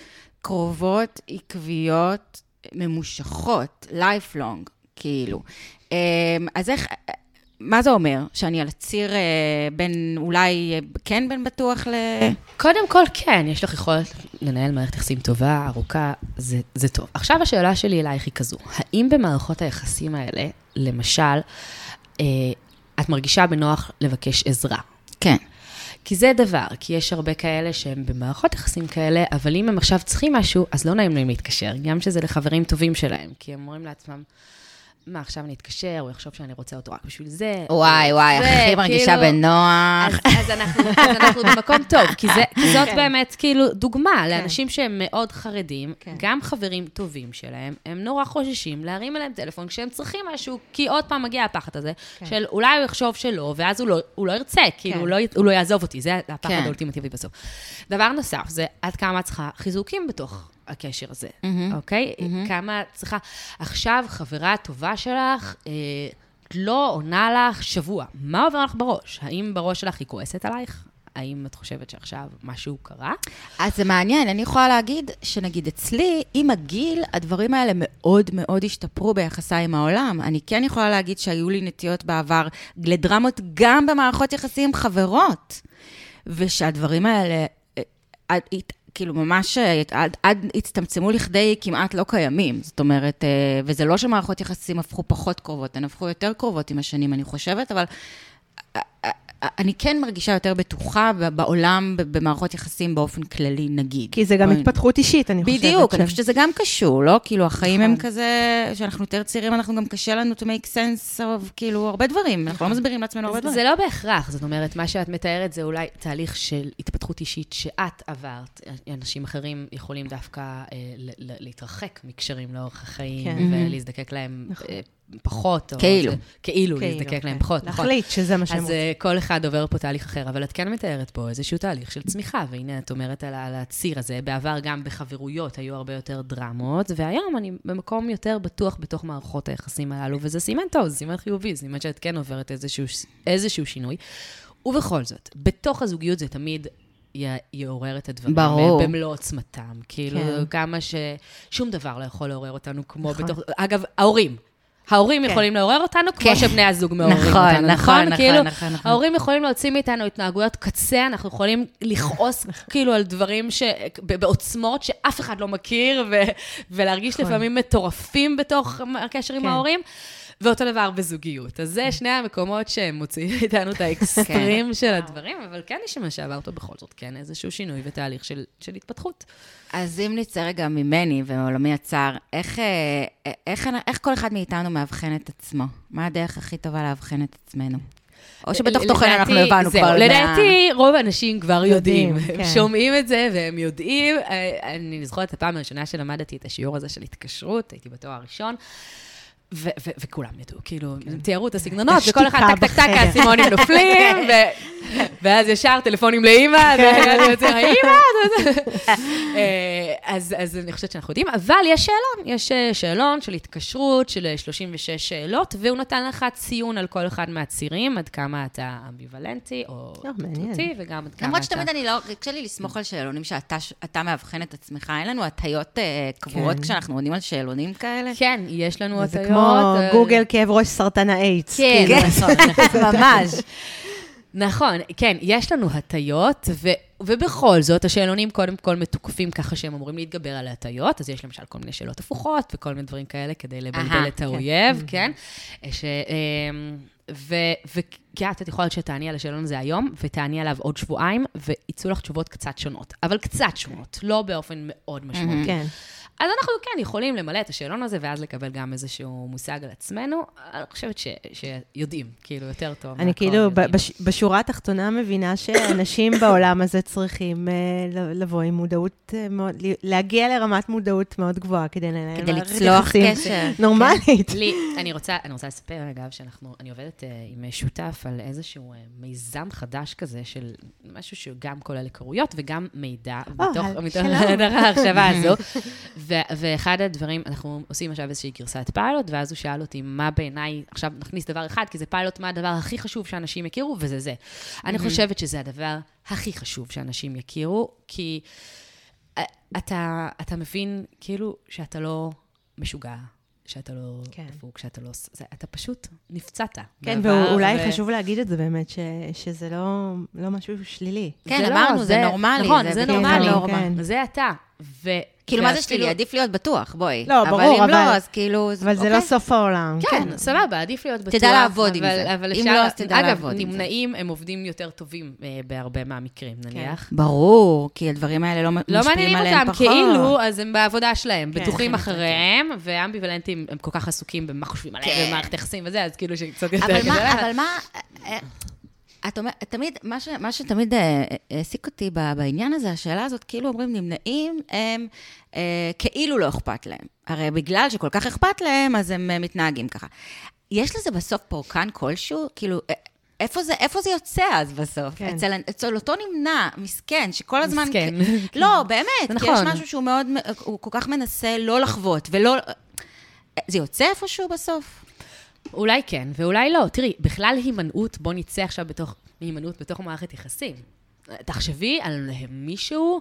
Speaker 1: קרובות, עקביות, ממושכות, lifelong. כאילו. אמ, אז איך, מה זה אומר? שאני על הציר אה, בין, אולי אה, כן בין בטוח ל...
Speaker 4: קודם כל, כן, יש לך יכולת לנהל מערכת יחסים טובה, ארוכה, זה, זה טוב. עכשיו השאלה שלי אלייך היא כזו, האם במערכות היחסים האלה, למשל, אה, את מרגישה בנוח לבקש עזרה?
Speaker 1: כן.
Speaker 4: כי זה דבר, כי יש הרבה כאלה שהם במערכות יחסים כאלה, אבל אם הם עכשיו צריכים משהו, אז לא נעים להם להתקשר, גם שזה לחברים טובים שלהם, כי הם אומרים לעצמם, מה, עכשיו אני אתקשר, הוא יחשוב שאני רוצה אותו רק בשביל זה.
Speaker 1: וואי, וואי, הכי מרגישה
Speaker 4: כאילו-
Speaker 1: בנוח.
Speaker 4: אז, אנחנו, במקום טוב, כי, זה, כי
Speaker 1: כן.
Speaker 4: זאת באמת כאילו דוגמה לאנשים שהם מאוד חרדים,
Speaker 2: כן.
Speaker 4: גם חברים טובים שלהם, הם נורא חוששים להרים אליהם טלפון כשהם צריכים משהו, כי עוד פעם מגיע הפחד הזה, של אולי הוא יחשוב שלא, ואז הוא לא, לא ירצה, כאילו,
Speaker 2: כן.
Speaker 4: הוא, לא, הוא לא יעזוב אותי, זה הפחד
Speaker 1: כן.
Speaker 4: האולטימטיבי בסוף. דבר נוסף, זה עד כמה את צריכה חיזוקים בתוך הקשר הזה, אוקיי? כמה את צריכה... עכשיו, חברה טובה שלך, אה, לא עונה לך שבוע. מה עובר לך בראש? האם בראש שלך היא כועסת עלייך? האם את חושבת שעכשיו משהו קרה?
Speaker 1: אז זה מעניין, אני יכולה להגיד שנגיד אצלי, עם הגיל, הדברים האלה מאוד מאוד השתפרו ביחסיי עם העולם. אני כן יכולה להגיד שהיו לי נטיות בעבר לדרמות גם במערכות יחסים עם חברות, ושהדברים האלה, אה, הת- כאילו ממש אה, עד, עד הצטמצמו לכדי כמעט לא קיימים. זאת אומרת, אה, וזה לא שמערכות יחסים הפכו פחות קרובות, הן הפכו יותר קרובות עם השנים, אני חושבת, אבל אני כן מרגישה יותר בטוחה בעולם, במערכות יחסים באופן כללי, נגיד.
Speaker 2: כי זה גם
Speaker 1: בואי-
Speaker 2: התפתחות אישית, אני חושבת.
Speaker 1: בדיוק, אני חושבת שזה גם קשור, לא? כאילו, החיים הם
Speaker 2: נכון.
Speaker 1: כזה, שאנחנו יותר צעירים, אנחנו גם קשה לנו to make sense of, כאילו, הרבה דברים. אנחנו לא מסבירים לעצמנו הרבה דברים.
Speaker 4: זה לא בהכרח, זאת אומרת, מה שאת מתארת זה אולי תהליך של התפתחות אישית שאת עברת. אנשים אחרים יכולים דווקא אה, להתרחק מקשרים לאורך החיים,
Speaker 2: כן.
Speaker 4: ולהזדקק להם אה, פחות. או
Speaker 1: כאילו.
Speaker 4: זה- כאילו,
Speaker 2: כאילו,
Speaker 4: להזדקק להם
Speaker 2: כן.
Speaker 4: פחות, נכון.
Speaker 2: להחליט שזה מה שהם
Speaker 4: אז
Speaker 2: רוצים.
Speaker 4: אה, כל אחד עובר פה תהליך אחר, אבל את כן מתארת פה איזשהו תהליך של צמיחה, והנה את אומרת על, על הציר הזה. בעבר גם בחברויות היו הרבה יותר דרמות, והיום אני במקום יותר בטוח בתוך מערכות היחסים הללו, וזה סימן טוב, זה סימן חיובי, זה סימן שאת כן עוברת איזשהו, איזשהו שינוי. ובכל זאת, בתוך הזוגיות זה תמיד יעורר את הדברים.
Speaker 1: ברור.
Speaker 4: במלוא עוצמתם. כאילו,
Speaker 2: כן.
Speaker 4: כמה ש... שום דבר לא יכול לעורר אותנו כמו
Speaker 2: נכון.
Speaker 4: בתוך... אגב, ההורים. ההורים
Speaker 2: כן.
Speaker 4: יכולים לעורר אותנו כמו
Speaker 1: כן.
Speaker 4: שבני הזוג מעוררים
Speaker 1: נכון,
Speaker 4: אותנו,
Speaker 1: נכון,
Speaker 4: נכון?
Speaker 1: נכון,
Speaker 4: כאילו,
Speaker 1: נכון, נכון.
Speaker 4: ההורים יכולים להוציא מאיתנו התנהגויות קצה, אנחנו יכולים לכעוס כאילו על דברים ש... בעוצמות שאף אחד לא מכיר, ו... ולהרגיש
Speaker 2: נכון.
Speaker 4: לפעמים מטורפים בתוך הקשר עם
Speaker 2: כן.
Speaker 4: ההורים. ואותו דבר בזוגיות. אז זה שני המקומות שהם מוציאים איתנו את האקסטרים של הדברים, אבל כן יש מה שעבר אותו בכל זאת, כן, איזשהו שינוי ותהליך של, של התפתחות.
Speaker 1: אז אם נצא רגע ממני ומעולמי הצר, איך, אה, איך, איך כל אחד מאיתנו מאבחן את עצמו? מה הדרך הכי טובה לאבחן את עצמנו? או שבתוך תוכן אנחנו הבנו כבר.
Speaker 4: לדעתי, רוב האנשים כבר יודעים.
Speaker 2: יודעים,
Speaker 4: הם
Speaker 2: כן.
Speaker 4: שומעים את זה והם יודעים. אה, אני זוכרת את הפעם הראשונה שלמדתי את השיעור הזה של התקשרות, הייתי בתואר הראשון. ו- ו- וכולם ידעו, כאילו, הם תיארו את הסגנונות, וכל אחד טק טק טק. האסימונים נופלים, ו- ואז ישר טלפונים לאימא, ואז יוצא, האימא, אה, אז אז אני חושבת שאנחנו יודעים, אבל יש שאלון, יש אה, שאלון של התקשרות של אה, 36 שאלות, והוא נתן לך ציון על כל אחד מהצירים, עד כמה אתה אמביוולנטי, או
Speaker 2: אה, מעניין.
Speaker 4: תלותי, וגם עד כמה אתה...
Speaker 1: למרות שתמיד אני לא, קשה לי לסמוך על שאלונים שאתה אתה מאבחן את עצמך, אין לנו הטיות אה, קבועות
Speaker 2: כן.
Speaker 1: כשאנחנו עונים על שאלונים כאלה?
Speaker 4: כן, יש לנו הטיות.
Speaker 2: כמו
Speaker 4: אה,
Speaker 2: גוגל כאב ראש סרטן האיידס.
Speaker 4: כן,
Speaker 2: כאילו.
Speaker 4: נכון,
Speaker 1: ממש.
Speaker 4: נכון, כן, יש לנו הטיות, ו, ובכל זאת, השאלונים קודם כל מתוקפים ככה שהם אמורים להתגבר על ההטיות, אז יש למשל כל מיני שאלות הפוכות וכל מיני דברים כאלה כדי לבלבל את האויב, כן? ש, אמ, את יכולה להיות שתעני על השאלון הזה היום, ותעני עליו עוד שבועיים, ויצאו לך תשובות קצת שונות. אבל קצת שונות, לא באופן מאוד משמעותי.
Speaker 2: כן.
Speaker 4: אז אנחנו כן יכולים למלא את השאלון הזה, ואז לקבל גם איזשהו מושג על עצמנו. אני חושבת ש, שיודעים, כאילו, יותר טוב.
Speaker 2: אני כאילו. בש- בשורה התחתונה מבינה שאנשים בעולם הזה צריכים אה, לבוא עם מודעות אה, מאוד, להגיע לרמת מודעות מאוד גבוהה כדי לנהל
Speaker 1: כדי לצלוח קשר.
Speaker 2: נורמלית.
Speaker 4: לי, אני רוצה, אני רוצה לספר, אגב, שאנחנו, אני עובדת אה, עם שותף על איזשהו אה, מיזם חדש כזה, של משהו שגם כולל היכרויות וגם מידע, מתוך. ההחשבה הזו. ו- ואחד הדברים, אנחנו עושים עכשיו איזושהי גרסת פיילוט, ואז הוא שאל אותי, מה בעיניי, עכשיו נכניס דבר אחד, כי זה פיילוט, מה הדבר הכי חשוב שאנשים יכירו, וזה זה. אני חושבת שזה הדבר הכי חשוב שאנשים יכירו, כי אה, אתה, אתה מבין, כאילו, שאתה לא משוגע, שאתה לא
Speaker 2: כן.
Speaker 4: דפוק, שאתה לא... זה, אתה פשוט נפצעת.
Speaker 2: כן, ואולי
Speaker 4: ו-
Speaker 2: חשוב להגיד את זה באמת, ש- שזה לא לא משהו שלילי.
Speaker 1: כן,
Speaker 4: זה לא,
Speaker 1: אמרנו, זה נורמלי,
Speaker 4: נכון,
Speaker 1: זה
Speaker 4: זה נורמלי.
Speaker 2: כן.
Speaker 4: זה אתה. ו...
Speaker 1: כאילו, מה זה שלילי? עדיף להיות בטוח, בואי.
Speaker 2: לא,
Speaker 1: אבל
Speaker 2: ברור,
Speaker 1: אם לא,
Speaker 2: אבל-
Speaker 1: אז כאילו...
Speaker 2: אבל זה לא
Speaker 1: אוקיי.
Speaker 2: סוף העולם.
Speaker 4: כן, סבבה, עדיף להיות בטוח.
Speaker 1: תדע לעבוד עם
Speaker 4: אבל-
Speaker 1: זה.
Speaker 4: אבל
Speaker 1: אם
Speaker 4: אפשר...
Speaker 1: לא, אז תדע
Speaker 4: אגב,
Speaker 1: לעבוד עם זה.
Speaker 4: נמנעים הם עובדים יותר טובים אה, בהרבה מהמקרים, נניח.
Speaker 1: ברור, כי הדברים האלה לא
Speaker 4: לא
Speaker 1: משפיעים
Speaker 4: מעניינים
Speaker 1: עליהם
Speaker 4: אותם,
Speaker 1: פחות.
Speaker 4: כאילו, אז הם בעבודה שלהם,
Speaker 2: כן,
Speaker 4: בטוחים
Speaker 1: כן,
Speaker 4: אחריהם, ואמביוולנטים הם כל כך עסוקים במה חושבים עליהם,
Speaker 1: כן.
Speaker 4: במערכת יחסים וזה, אז כאילו שקצת יותר
Speaker 1: אבל. מה, אבל מה, אה, את אומרת, תמיד, מה, ש, מה שתמיד אה, העסיק אותי בעניין הזה, השאלה הזאת, כאילו אומרים נמנעים, הם אה, כאילו לא אכפת להם. הרי בגלל שכל כך אכפת להם, אז הם אה, מתנהגים ככה. יש לזה בסוף פורקן כלשהו? כאילו, אה, איפה זה, איפה זה יוצא אז בסוף?
Speaker 2: כן.
Speaker 1: אצל, אצל אותו נמנע, מסכן, שכל הזמן...
Speaker 4: מסכן.
Speaker 1: לא, באמת,
Speaker 4: זה
Speaker 1: כי יש
Speaker 4: נכון.
Speaker 1: משהו שהוא מאוד, הוא כל כך מנסה לא לחוות, ולא... זה יוצא איפשהו בסוף?
Speaker 4: אולי כן, ואולי לא. תראי, בכלל הימנעות, בוא נצא עכשיו בתוך, מהימנעות בתוך מערכת יחסים. תחשבי על מישהו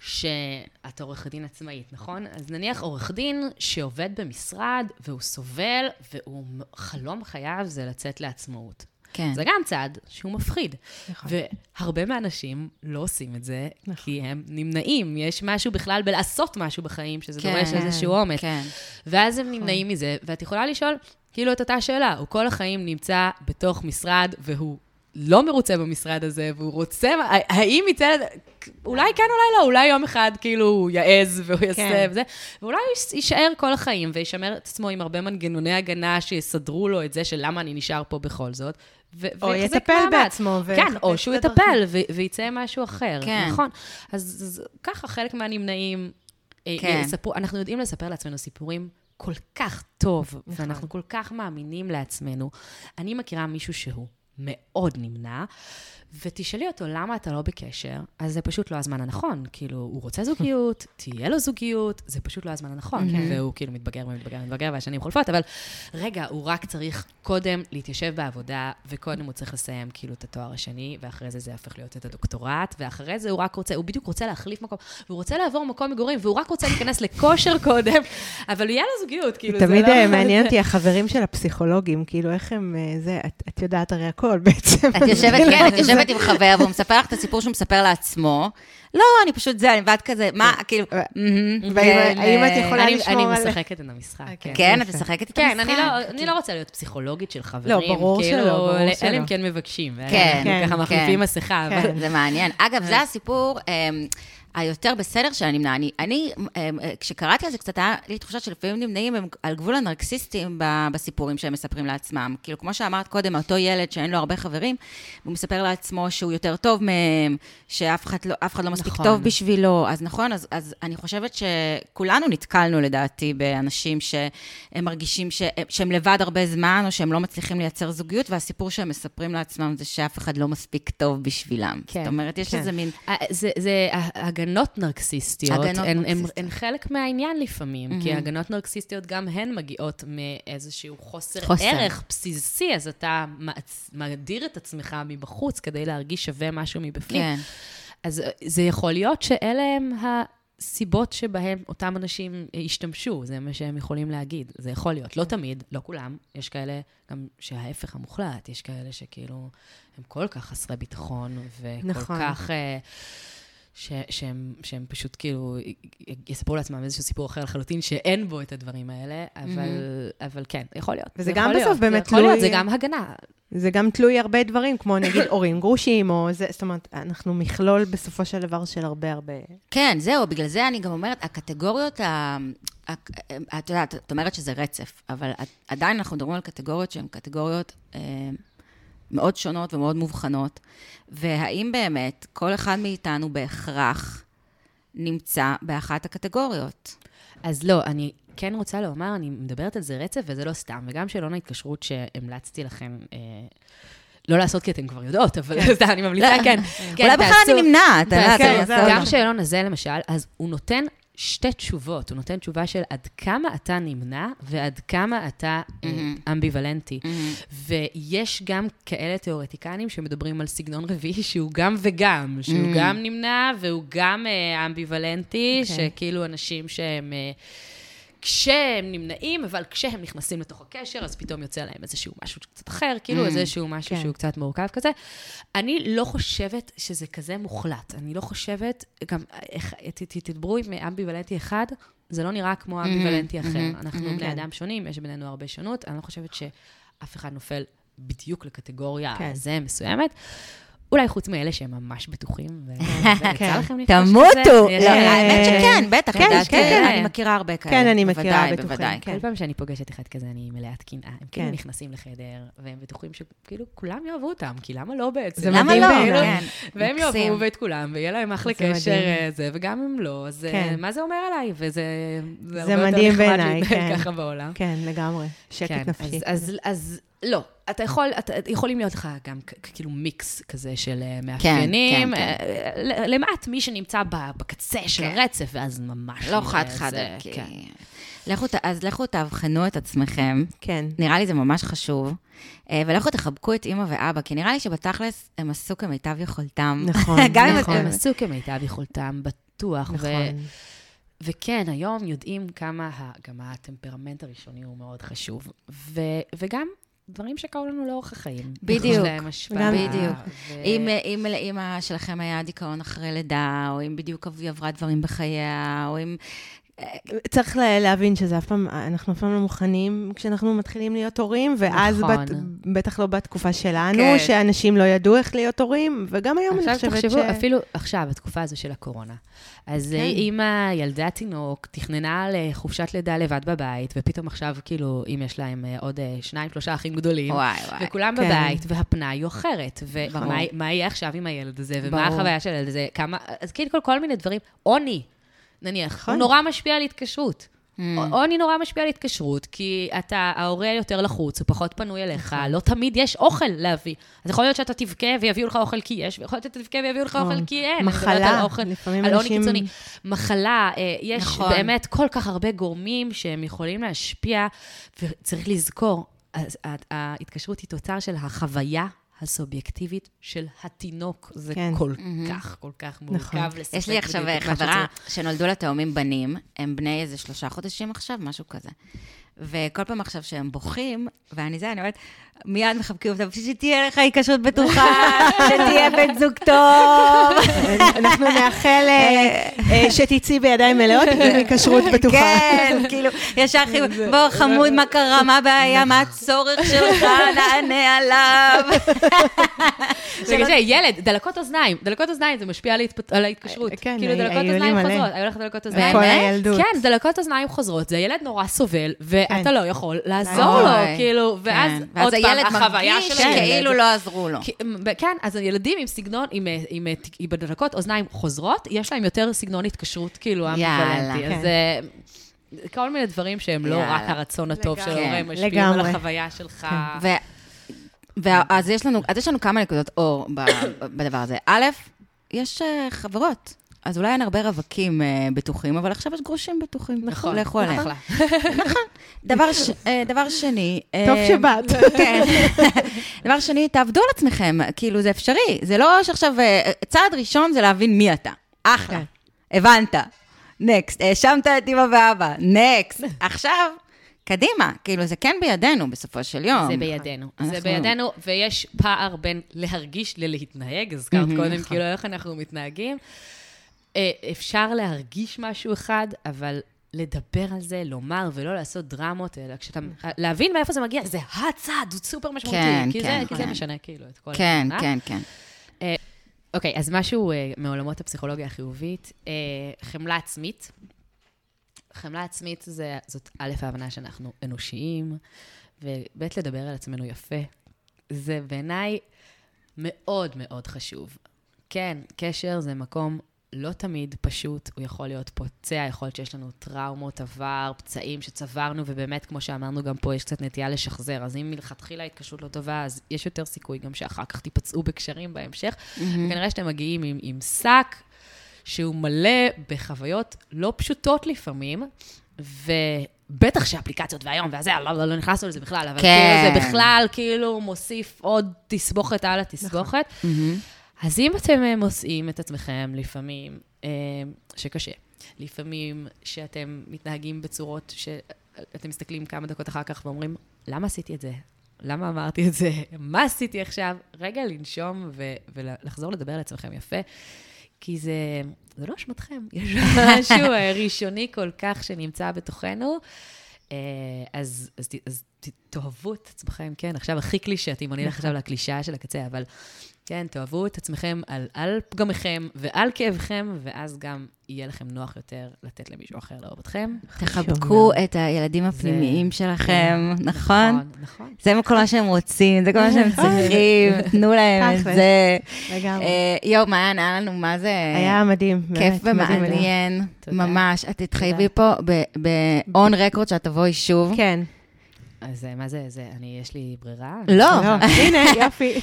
Speaker 4: שאת עורכת דין עצמאית, נכון? אז נניח עורך דין שעובד במשרד והוא סובל, והוא, חלום חייו זה לצאת לעצמאות.
Speaker 1: כן.
Speaker 4: זה גם צעד שהוא מפחיד.
Speaker 2: נכון.
Speaker 4: והרבה מהאנשים לא עושים את זה, כי הם נמנעים. יש משהו בכלל בלעשות משהו בחיים, שזה
Speaker 1: כן.
Speaker 4: דורש איזשהו אומץ.
Speaker 1: כן.
Speaker 4: ואז הם נמנעים מזה, ואת יכולה לשאול, כאילו, את אותה שאלה, הוא כל החיים נמצא בתוך משרד, והוא לא מרוצה במשרד הזה, והוא רוצה, האם יצא לזה, אולי כן, אולי לא, אולי יום אחד כאילו הוא יעז והוא יעשה
Speaker 2: כן.
Speaker 4: וזה, ואולי הוא יישאר כל החיים וישמר את עצמו עם הרבה מנגנוני הגנה שיסדרו לו את זה של למה אני נשאר פה בכל זאת. ו-
Speaker 2: או יטפל
Speaker 4: מעמד.
Speaker 2: בעצמו
Speaker 4: כן,
Speaker 2: ויחפש
Speaker 4: או שהוא. יטפל ו- וייצא משהו אחר,
Speaker 1: כן.
Speaker 4: נכון. אז, אז ככה חלק מהנמנעים, אה,
Speaker 1: כן.
Speaker 4: יספרו, אנחנו יודעים לספר לעצמנו סיפורים כל כך טוב, ואנחנו כל כך מאמינים לעצמנו. אני מכירה מישהו שהוא מאוד נמנע, ותשאלי אותו למה אתה לא בקשר, אז זה פשוט לא הזמן הנכון. כאילו, הוא רוצה זוגיות, תהיה לו זוגיות, זה פשוט לא הזמן הנכון. והוא כאילו מתבגר ומתבגר ומתבגר, והשנים חולפות, אבל רגע, הוא רק צריך קודם להתיישב בעבודה, וקודם הוא צריך לסיים כאילו את התואר השני, ואחרי זה זה יהפך להיות את הדוקטורט, ואחרי זה הוא רק רוצה, הוא בדיוק רוצה להחליף מקום, והוא רוצה לעבור מקום מגורים, והוא רק רוצה להיכנס לכושר קודם, אבל יהיה לו זוגיות, כאילו, זה לא...
Speaker 2: תמיד אה, מעניין אותי החברים של הפסיכולוגים, כאילו, איך הם, אה, זה, את- את יודעת הרי הכל בעצם.
Speaker 1: את יושבת, כן, את יושבת עם חבר, והוא מספר לך את הסיפור שהוא מספר לעצמו. לא, אני פשוט זה, אני ואת כזה, מה, כאילו, מהמם,
Speaker 2: והאם-
Speaker 1: כן,
Speaker 2: האם את
Speaker 1: אה,
Speaker 2: יכולה
Speaker 4: אני-
Speaker 2: לשמור
Speaker 4: אני
Speaker 2: על-
Speaker 4: משחקת את המשחק, כן.
Speaker 1: כן, את. משחקת את
Speaker 4: כן,
Speaker 1: המשחק.
Speaker 4: אני לא, אני לא רוצה להיות פסיכולוגית של חברים.
Speaker 2: לא, ברור
Speaker 4: כאילו,
Speaker 2: שלא, ברור
Speaker 4: אלא
Speaker 2: שלא.
Speaker 4: אם כן מבקשים.
Speaker 1: כן,
Speaker 4: אנחנו ככה
Speaker 1: כן.
Speaker 4: מחליפים מסכה, אבל...
Speaker 2: כן.
Speaker 1: זה מעניין. אגב, זה הסיפור אמ, היותר בסדר של הנמנע. אני, אני, אמ, אה, כשקראתי על זה קצת, היה לי תחושה שלפעמים נמנעים הם על גבול הנרקסיסטים בסיפורים שהם מספרים לעצמם. כאילו, כמו שאמרת קודם, אותו ילד שאין לו הרבה חברים, הוא מספר לעצמו שהוא יותר טוב מהם, שאף אחד לא, אחד לא מספיק
Speaker 4: נכון.
Speaker 1: טוב בשבילו. אז נכון, אז, אז אני חושבת שכולנו נתקלנו, לדעתי, באנשים שהם מרגישים ש, שהם לבד הרבה זמן, או שהם לא מצליחים לייצר זוגיות, והסיפור שהם מספרים לעצמם זה שאף אחד לא מספיק טוב בשבילם.
Speaker 4: כן,
Speaker 1: זאת אומרת, יש
Speaker 2: כן.
Speaker 1: איזה מין...
Speaker 4: אה, זה, זה הגנות נרקסיסטיות,
Speaker 1: הגנות
Speaker 4: הן, הן,
Speaker 1: נרקסיסטיות.
Speaker 4: הן חלק מהעניין לפעמים, כי הגנות נרקסיסטיות גם הן מגיעות מאיזשהו חוסר,
Speaker 1: חוסר.
Speaker 4: ערך בסיסי, אז אתה מדיר את עצמך מבחוץ כדי להרגיש שווה משהו מבפנים.
Speaker 1: כן.
Speaker 4: אז אה, זה יכול להיות שאלה הם הסיבות שבהם אותם אנשים השתמשו, זה מה שהם יכולים להגיד. זה יכול להיות, לא תמיד, לא כולם. יש כאלה גם שההפך המוחלט, יש כאלה שכאילו, הם כל כך חסרי ביטחון, וכל
Speaker 2: נכון.
Speaker 4: כך... אה, ש, שהם, שהם פשוט כאילו יספרו לעצמם איזשהו סיפור אחר לחלוטין, שאין בו את הדברים האלה, אבל, אבל כן, יכול להיות.
Speaker 2: וזה
Speaker 4: זה
Speaker 2: גם
Speaker 4: יכול
Speaker 2: בסוף
Speaker 4: להיות,
Speaker 2: באמת
Speaker 4: זה יכול להיות,
Speaker 2: תלוי-
Speaker 4: זה גם הגנה.
Speaker 2: זה גם תלוי הרבה דברים, כמו נגיד הורים גרושים, או זה, זאת אומרת, אנחנו מכלול בסופו של דבר של הרבה הרבה...
Speaker 1: כן, זהו, בגלל זה אני גם אומרת, הקטגוריות, ה... ה- את יודעת, את אומרת שזה רצף, אבל עדיין אנחנו מדברים על קטגוריות שהן קטגוריות אה, מאוד שונות ומאוד מובחנות, והאם באמת כל אחד מאיתנו בהכרח נמצא באחת הקטגוריות?
Speaker 4: אז לא, אני כן רוצה לומר, אני מדברת על זה רצף, וזה לא סתם. וגם שאלון ההתקשרות שהמלצתי לכם, אה, לא לעשות כי אתן כבר יודעות, אבל סתם, אני ממליצה, כן. כן,
Speaker 1: אולי בכלל אני נמנעת, את יודעת,
Speaker 4: תעשו-
Speaker 1: אני
Speaker 2: זה
Speaker 1: אעשה
Speaker 4: גם. שאלון הזה, למשל, אז הוא נותן שתי תשובות. הוא נותן תשובה של עד כמה אתה נמנע ועד כמה אתה אה, אמביוולנטי. ויש גם כאלה תיאורטיקנים שמדברים על סגנון רביעי שהוא גם וגם, שהוא גם נמנע והוא גם אה, אמביוולנטי,
Speaker 2: אוקיי.
Speaker 4: שכאילו אנשים שהם... אה, כשהם נמנעים, אבל כשהם נכנסים לתוך הקשר, אז פתאום יוצא להם איזשהו משהו קצת אחר, כאילו איזשהו משהו
Speaker 2: כן.
Speaker 4: שהוא קצת מורכב כזה. אני לא חושבת שזה כזה מוחלט. אני לא חושבת, גם, תדברו עם אמביוולנטי אחד, זה לא נראה כמו אמביוולנטי אחר. אנחנו בני
Speaker 2: כן.
Speaker 4: אדם שונים, יש בינינו הרבה שונות, אני לא חושבת שאף אחד נופל בדיוק לקטגוריה
Speaker 2: כן.
Speaker 4: זה מסוימת. אולי חוץ מאלה שהם ממש בטוחים, ויצא
Speaker 2: כן.
Speaker 4: לכם לפגוש כזה?
Speaker 1: תמותו. לא,
Speaker 2: אה,
Speaker 1: האמת שכן, בטח,
Speaker 2: כן, כן, כן.
Speaker 1: אני מכירה הרבה כאלה.
Speaker 2: כן, אני מכירה בטוחים,
Speaker 1: בוודאי.
Speaker 2: כן.
Speaker 4: כל פעם שאני פוגשת אחד כזה, אני מלאת קנאה. הם כאילו
Speaker 2: כן.
Speaker 4: נכנסים לחדר, והם בטוחים שכאילו כולם יאהבו אותם, כי למה לא בעצם?
Speaker 2: זה מדהים
Speaker 1: לא?
Speaker 2: בעיניי.
Speaker 1: כן,
Speaker 4: והם. יאהבו את כולם, ויהיה להם אחלה קשר. אה, וגם אם לא, אז אה,
Speaker 2: כן.
Speaker 4: מה זה אומר עליי? וזה זה
Speaker 2: זה
Speaker 4: הרבה יותר נחמד להתנהל
Speaker 2: כן.
Speaker 4: ככה בעולם.
Speaker 2: כן, לגמרי. שקט
Speaker 4: כן,
Speaker 2: נפשי.
Speaker 4: אז לא, אתה יכול, אתה, יכולים להיות לך גם כאילו מיקס כזה של אה, מאפיינים.
Speaker 1: כן, כן.
Speaker 4: אה, ל- למעט מי שנמצא בקצה של
Speaker 1: כן.
Speaker 4: הרצף, ואז ממש...
Speaker 1: לא חד-חד ערכי.
Speaker 4: כן.
Speaker 1: לכו, אז לכו תאבחנו את עצמכם.
Speaker 2: כן.
Speaker 1: נראה לי זה ממש חשוב. אה, ולכו תחבקו את אימא ואבא, כי נראה לי שבתכלס הם עשו כמיטב יכולתם.
Speaker 2: נכון, נכון.
Speaker 4: הם עשו כמיטב יכולתם, בטוח. ו-
Speaker 2: נכון.
Speaker 4: וכן, היום יודעים כמה, ה- גם הטמפרמנט הראשוני הוא מאוד חשוב. ו, וגם דברים שקרו לנו לאורך החיים.
Speaker 1: בדיוק,
Speaker 4: להם.
Speaker 1: בדיוק. אם לאימא שלכם היה דיכאון אחרי לידה, או אם בדיוק היא עברה דברים בחייה, או אם...
Speaker 2: צריך לה- להבין שזה אף פעם, אנחנו אף פעם לא מוכנים כשאנחנו מתחילים להיות הורים, ואז
Speaker 4: נכון.
Speaker 2: בת, בטח לא בתקופה שלנו,
Speaker 1: כן.
Speaker 2: שאנשים לא ידעו איך להיות הורים, וגם היום אני
Speaker 4: עכשיו
Speaker 2: חושבת
Speaker 4: תחשבו,
Speaker 2: ש...
Speaker 4: אפילו עכשיו, בתקופה הזו של הקורונה. אז
Speaker 2: כן.
Speaker 4: אימא ילדה תינוק, תכננה לחופשת לידה לבד בבית, ופתאום עכשיו, כאילו, אם יש להם אה, עוד אה, שניים, שלושה אחים גדולים,
Speaker 1: וואי, וואי.
Speaker 4: וכולם
Speaker 2: כן.
Speaker 4: בבית, והפנאי היא אחרת. ומה מה יהיה עכשיו עם הילד הזה, ומה
Speaker 2: ברור.
Speaker 4: החוויה של הילד הזה, כמה... אז כאילו, כל- כל מיני דברים. עוני, נניח,
Speaker 2: נכון.
Speaker 4: הוא נורא משפיע על התקשרות.
Speaker 1: Mm.
Speaker 4: עוני נורא משפיע על התקשרות, כי אתה, ההורה יותר לחוץ, הוא פחות פנוי אליך,
Speaker 2: נכון.
Speaker 4: לא תמיד יש אוכל להביא. אז יכול להיות שאתה תבכה ויביאו לך אוכל כי יש, ויכול להיות שאתה תבכה ויביאו לך אוכל כי אין.
Speaker 2: נכון. מחלה, לפעמים
Speaker 4: על עוני
Speaker 2: אנשים-
Speaker 4: קיצוני. מחלה, אה, יש
Speaker 1: נכון.
Speaker 4: באמת כל כך הרבה גורמים שהם יכולים להשפיע, וצריך לזכור, ההתקשרות היא תוצר של החוויה הסובייקטיבית של התינוק. זה
Speaker 2: כן.
Speaker 4: כל כך, כל כך
Speaker 2: נכון.
Speaker 4: מורכב לספק
Speaker 1: יש לי עכשיו
Speaker 4: מה
Speaker 1: חברה. שנולדו לה תאומים בנים, הם בני איזה שלושה חודשים עכשיו, משהו כזה. וכל פעם עכשיו שהם בוכים, ואני זה, אני אומרת, מיד מחבקים אותם, בשביל שתהיה לך היקשרות בטוחה, שתהיה בן זוג טוב.
Speaker 2: אנחנו נאחל אה, אה, שתצאי בידיים מלאות עם כשרות בטוחה.
Speaker 1: כן, כאילו, ישר חיבור, בוא חמוד, מה קרה, מה הבעיה, מה הצורך שלך, נענה עליו.
Speaker 4: ילד, דלקות אוזניים. דלקות אוזניים, זה משפיע על ההתקשרות.
Speaker 2: כן,
Speaker 4: כאילו, דלקות אוזניים. חוזרות. היו לך דלקות אוזניים?
Speaker 2: כל? הילדות.
Speaker 4: כן, דלקות אוזניים חוזרות. זה ילד נורא סובל, ואתה
Speaker 2: כן.
Speaker 4: לא יכול לעזור
Speaker 1: אוי.
Speaker 4: לו, כאילו, ואז
Speaker 1: כן,
Speaker 4: עוד פעם,
Speaker 1: הילד מרגיש. כאילו לא עזרו לו.
Speaker 4: כן, אז הילדים עם סגנון, עם, אה, אה, עם בדלקות אוזניים חוזרות, יש להם יותר סגנון התקשרות, כאילו,
Speaker 1: יאללה,
Speaker 4: אמביוולנטי. אז
Speaker 2: כן.
Speaker 4: אה, כל מיני דברים שהם לא. רק הרצון הטוב של. ההורה,
Speaker 1: כן,
Speaker 4: משפיעים על. החוויה שלך.
Speaker 1: ו... ואז יש לנו, אז יש לנו כמה נקודות אור ב- בדבר הזה. א', יש חברות. אז אולי אין הרבה רווקים אה, בטוחים, אבל עכשיו יש גרושים בטוחים.
Speaker 4: נכון,
Speaker 1: לכו עליהם.
Speaker 4: אחלה.
Speaker 1: דבר, ש... אה, דבר שני... אה,
Speaker 2: טוב שבאת.
Speaker 1: כן. דבר שני, תעבדו על עצמכם, כאילו, זה אפשרי. זה לא שעכשיו, אה, צעד ראשון זה להבין מי אתה. אחלה.
Speaker 2: כן.
Speaker 1: הבנת. נקסט. האשמת את אמא ואבא. נקסט. עכשיו, קדימה. כאילו, זה כן בידינו בסופו של יום.
Speaker 4: זה בידינו. זה
Speaker 1: אנחנו-
Speaker 4: בידינו, ויש פער בין להרגיש ללהתנהג, הזכרת
Speaker 1: מהמם,
Speaker 4: קודם,
Speaker 1: נכון.
Speaker 4: כאילו, איך אנחנו מתנהגים. אה, אפשר להרגיש משהו אחד, אבל לדבר על זה, לומר ולא לעשות דרמות, אלא כשאתה... להבין מאיפה זה מגיע, זה הצעד, הוא סופר משמעותי.
Speaker 1: כן,
Speaker 4: כי
Speaker 1: כן,
Speaker 4: זה, כי זה
Speaker 1: כן.
Speaker 4: משנה כאילו את כל
Speaker 1: כן,
Speaker 4: התמונה.
Speaker 1: כן, כן.
Speaker 4: אוקיי, אז משהו אה, מעולמות הפסיכולוגיה החיובית, אה, חמלה עצמית. חמלה עצמית זה, זאת א', ההבנה שאנחנו אנושיים, וב', לדבר על עצמנו יפה. זה בעיניי מאוד מאוד חשוב. כן, קשר זה מקום לא תמיד פשוט, הוא יכול להיות פוצע, יכול להיות שיש לנו טראומות עבר, פצעים שצברנו, ובאמת, כמו שאמרנו גם פה, יש קצת נטייה לשחזר. אז אם מלכתחילה ההתקשרות לא טובה, אז יש יותר סיכוי גם שאחר כך תיפצעו בקשרים בהמשך. כנראה שאתם מגיעים עם, עם שק שהוא מלא בחוויות לא פשוטות לפעמים, ובטח שאפליקציות והיום והזה, לא, לא, לא נכנסנו לזה בכלל, אבל
Speaker 1: כן.
Speaker 4: כאילו זה בכלל כאילו מוסיף עוד תסבוכת על התסבוכת. אז אם אתם אה, מוצאים את עצמכם לפעמים אה, שקשה, לפעמים שאתם מתנהגים בצורות שאתם מסתכלים כמה דקות אחר כך ואומרים, למה עשיתי את זה? למה אמרתי את זה? מה עשיתי עכשיו? רגע לנשום ו- ולחזור לדבר על עצמכם יפה, כי זה, זה לא אשמתכם. יש משהו אה, ראשוני כל כך שנמצא בתוכנו. אז, אז, אז תאהבו את עצמכם, כן, עכשיו הכי קלישאתי, אם אני אלך עכשיו לקלישאה של הקצה, אבל כן, תאהבו את עצמכם על, על פגמיכם ועל כאבכם, ואז גם יהיה לכם נוח יותר לתת למישהו אחר לאהוב אתכם.
Speaker 1: תחבקו את הילדים הפנימיים שלכם, נכון?
Speaker 4: נכון, נכון.
Speaker 1: זה כל מה שהם רוצים, זה כל מה שהם צריכים, תנו להם את זה.
Speaker 2: לגמרי.
Speaker 1: אה, יואו, מעיין, היה לנו, מה זה...
Speaker 2: היה מדהים,
Speaker 1: כיף ומעניין, ממש. את תתחייבי פה ב-on record שאת תבואי שוב.
Speaker 2: כן.
Speaker 4: אז אה, מה זה, זה, אני, יש לי ברירה?
Speaker 1: לא.
Speaker 2: הנה, יופי.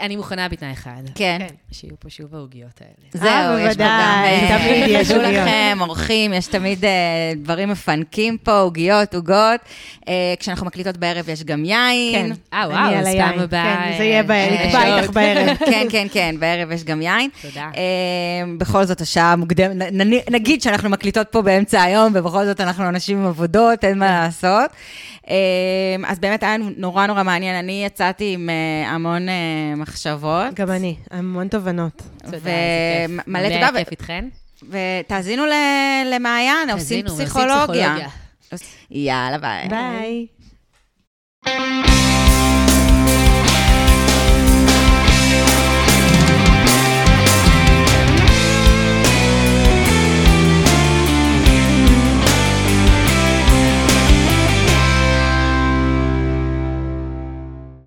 Speaker 4: אני מוכנה בתנאי אחד.
Speaker 1: כן.
Speaker 4: שיהיו פה שוב העוגיות האלה.
Speaker 1: זהו, יש פה גם...
Speaker 2: בוודאי, תמיד יש
Speaker 1: עוגיות. לכם, אורחים, יש תמיד אה, דברים מפנקים פה, עוגיות, עוגות. אה, כשאנחנו מקליטות בערב יש גם יין.
Speaker 2: כן.
Speaker 4: אה, וואו, אז. פעם הבאה...
Speaker 2: כן, זה יהיה בערב,
Speaker 1: אה,
Speaker 2: נקבע איתך בערב.
Speaker 1: כן, כן, כן, בערב יש גם יין.
Speaker 4: תודה.
Speaker 1: בכל זאת, השעה מוקדמת, נגיד שאנחנו מקליטות פה באמצע היום, ובכל זאת אנחנו אנשים עם עבודות, אין מה לעשות. אה, אז באמת היה נורא נורא מעניין. אני יצאתי עם אה, המון אה, מחשבות.
Speaker 2: גם אני, המון תובנות.
Speaker 1: ומלא תודה.
Speaker 4: כיף איתכן.
Speaker 1: ותאזינו למעיין, עושים.
Speaker 4: פסיכולוגיה.
Speaker 1: יאללה, ביי.
Speaker 2: ביי.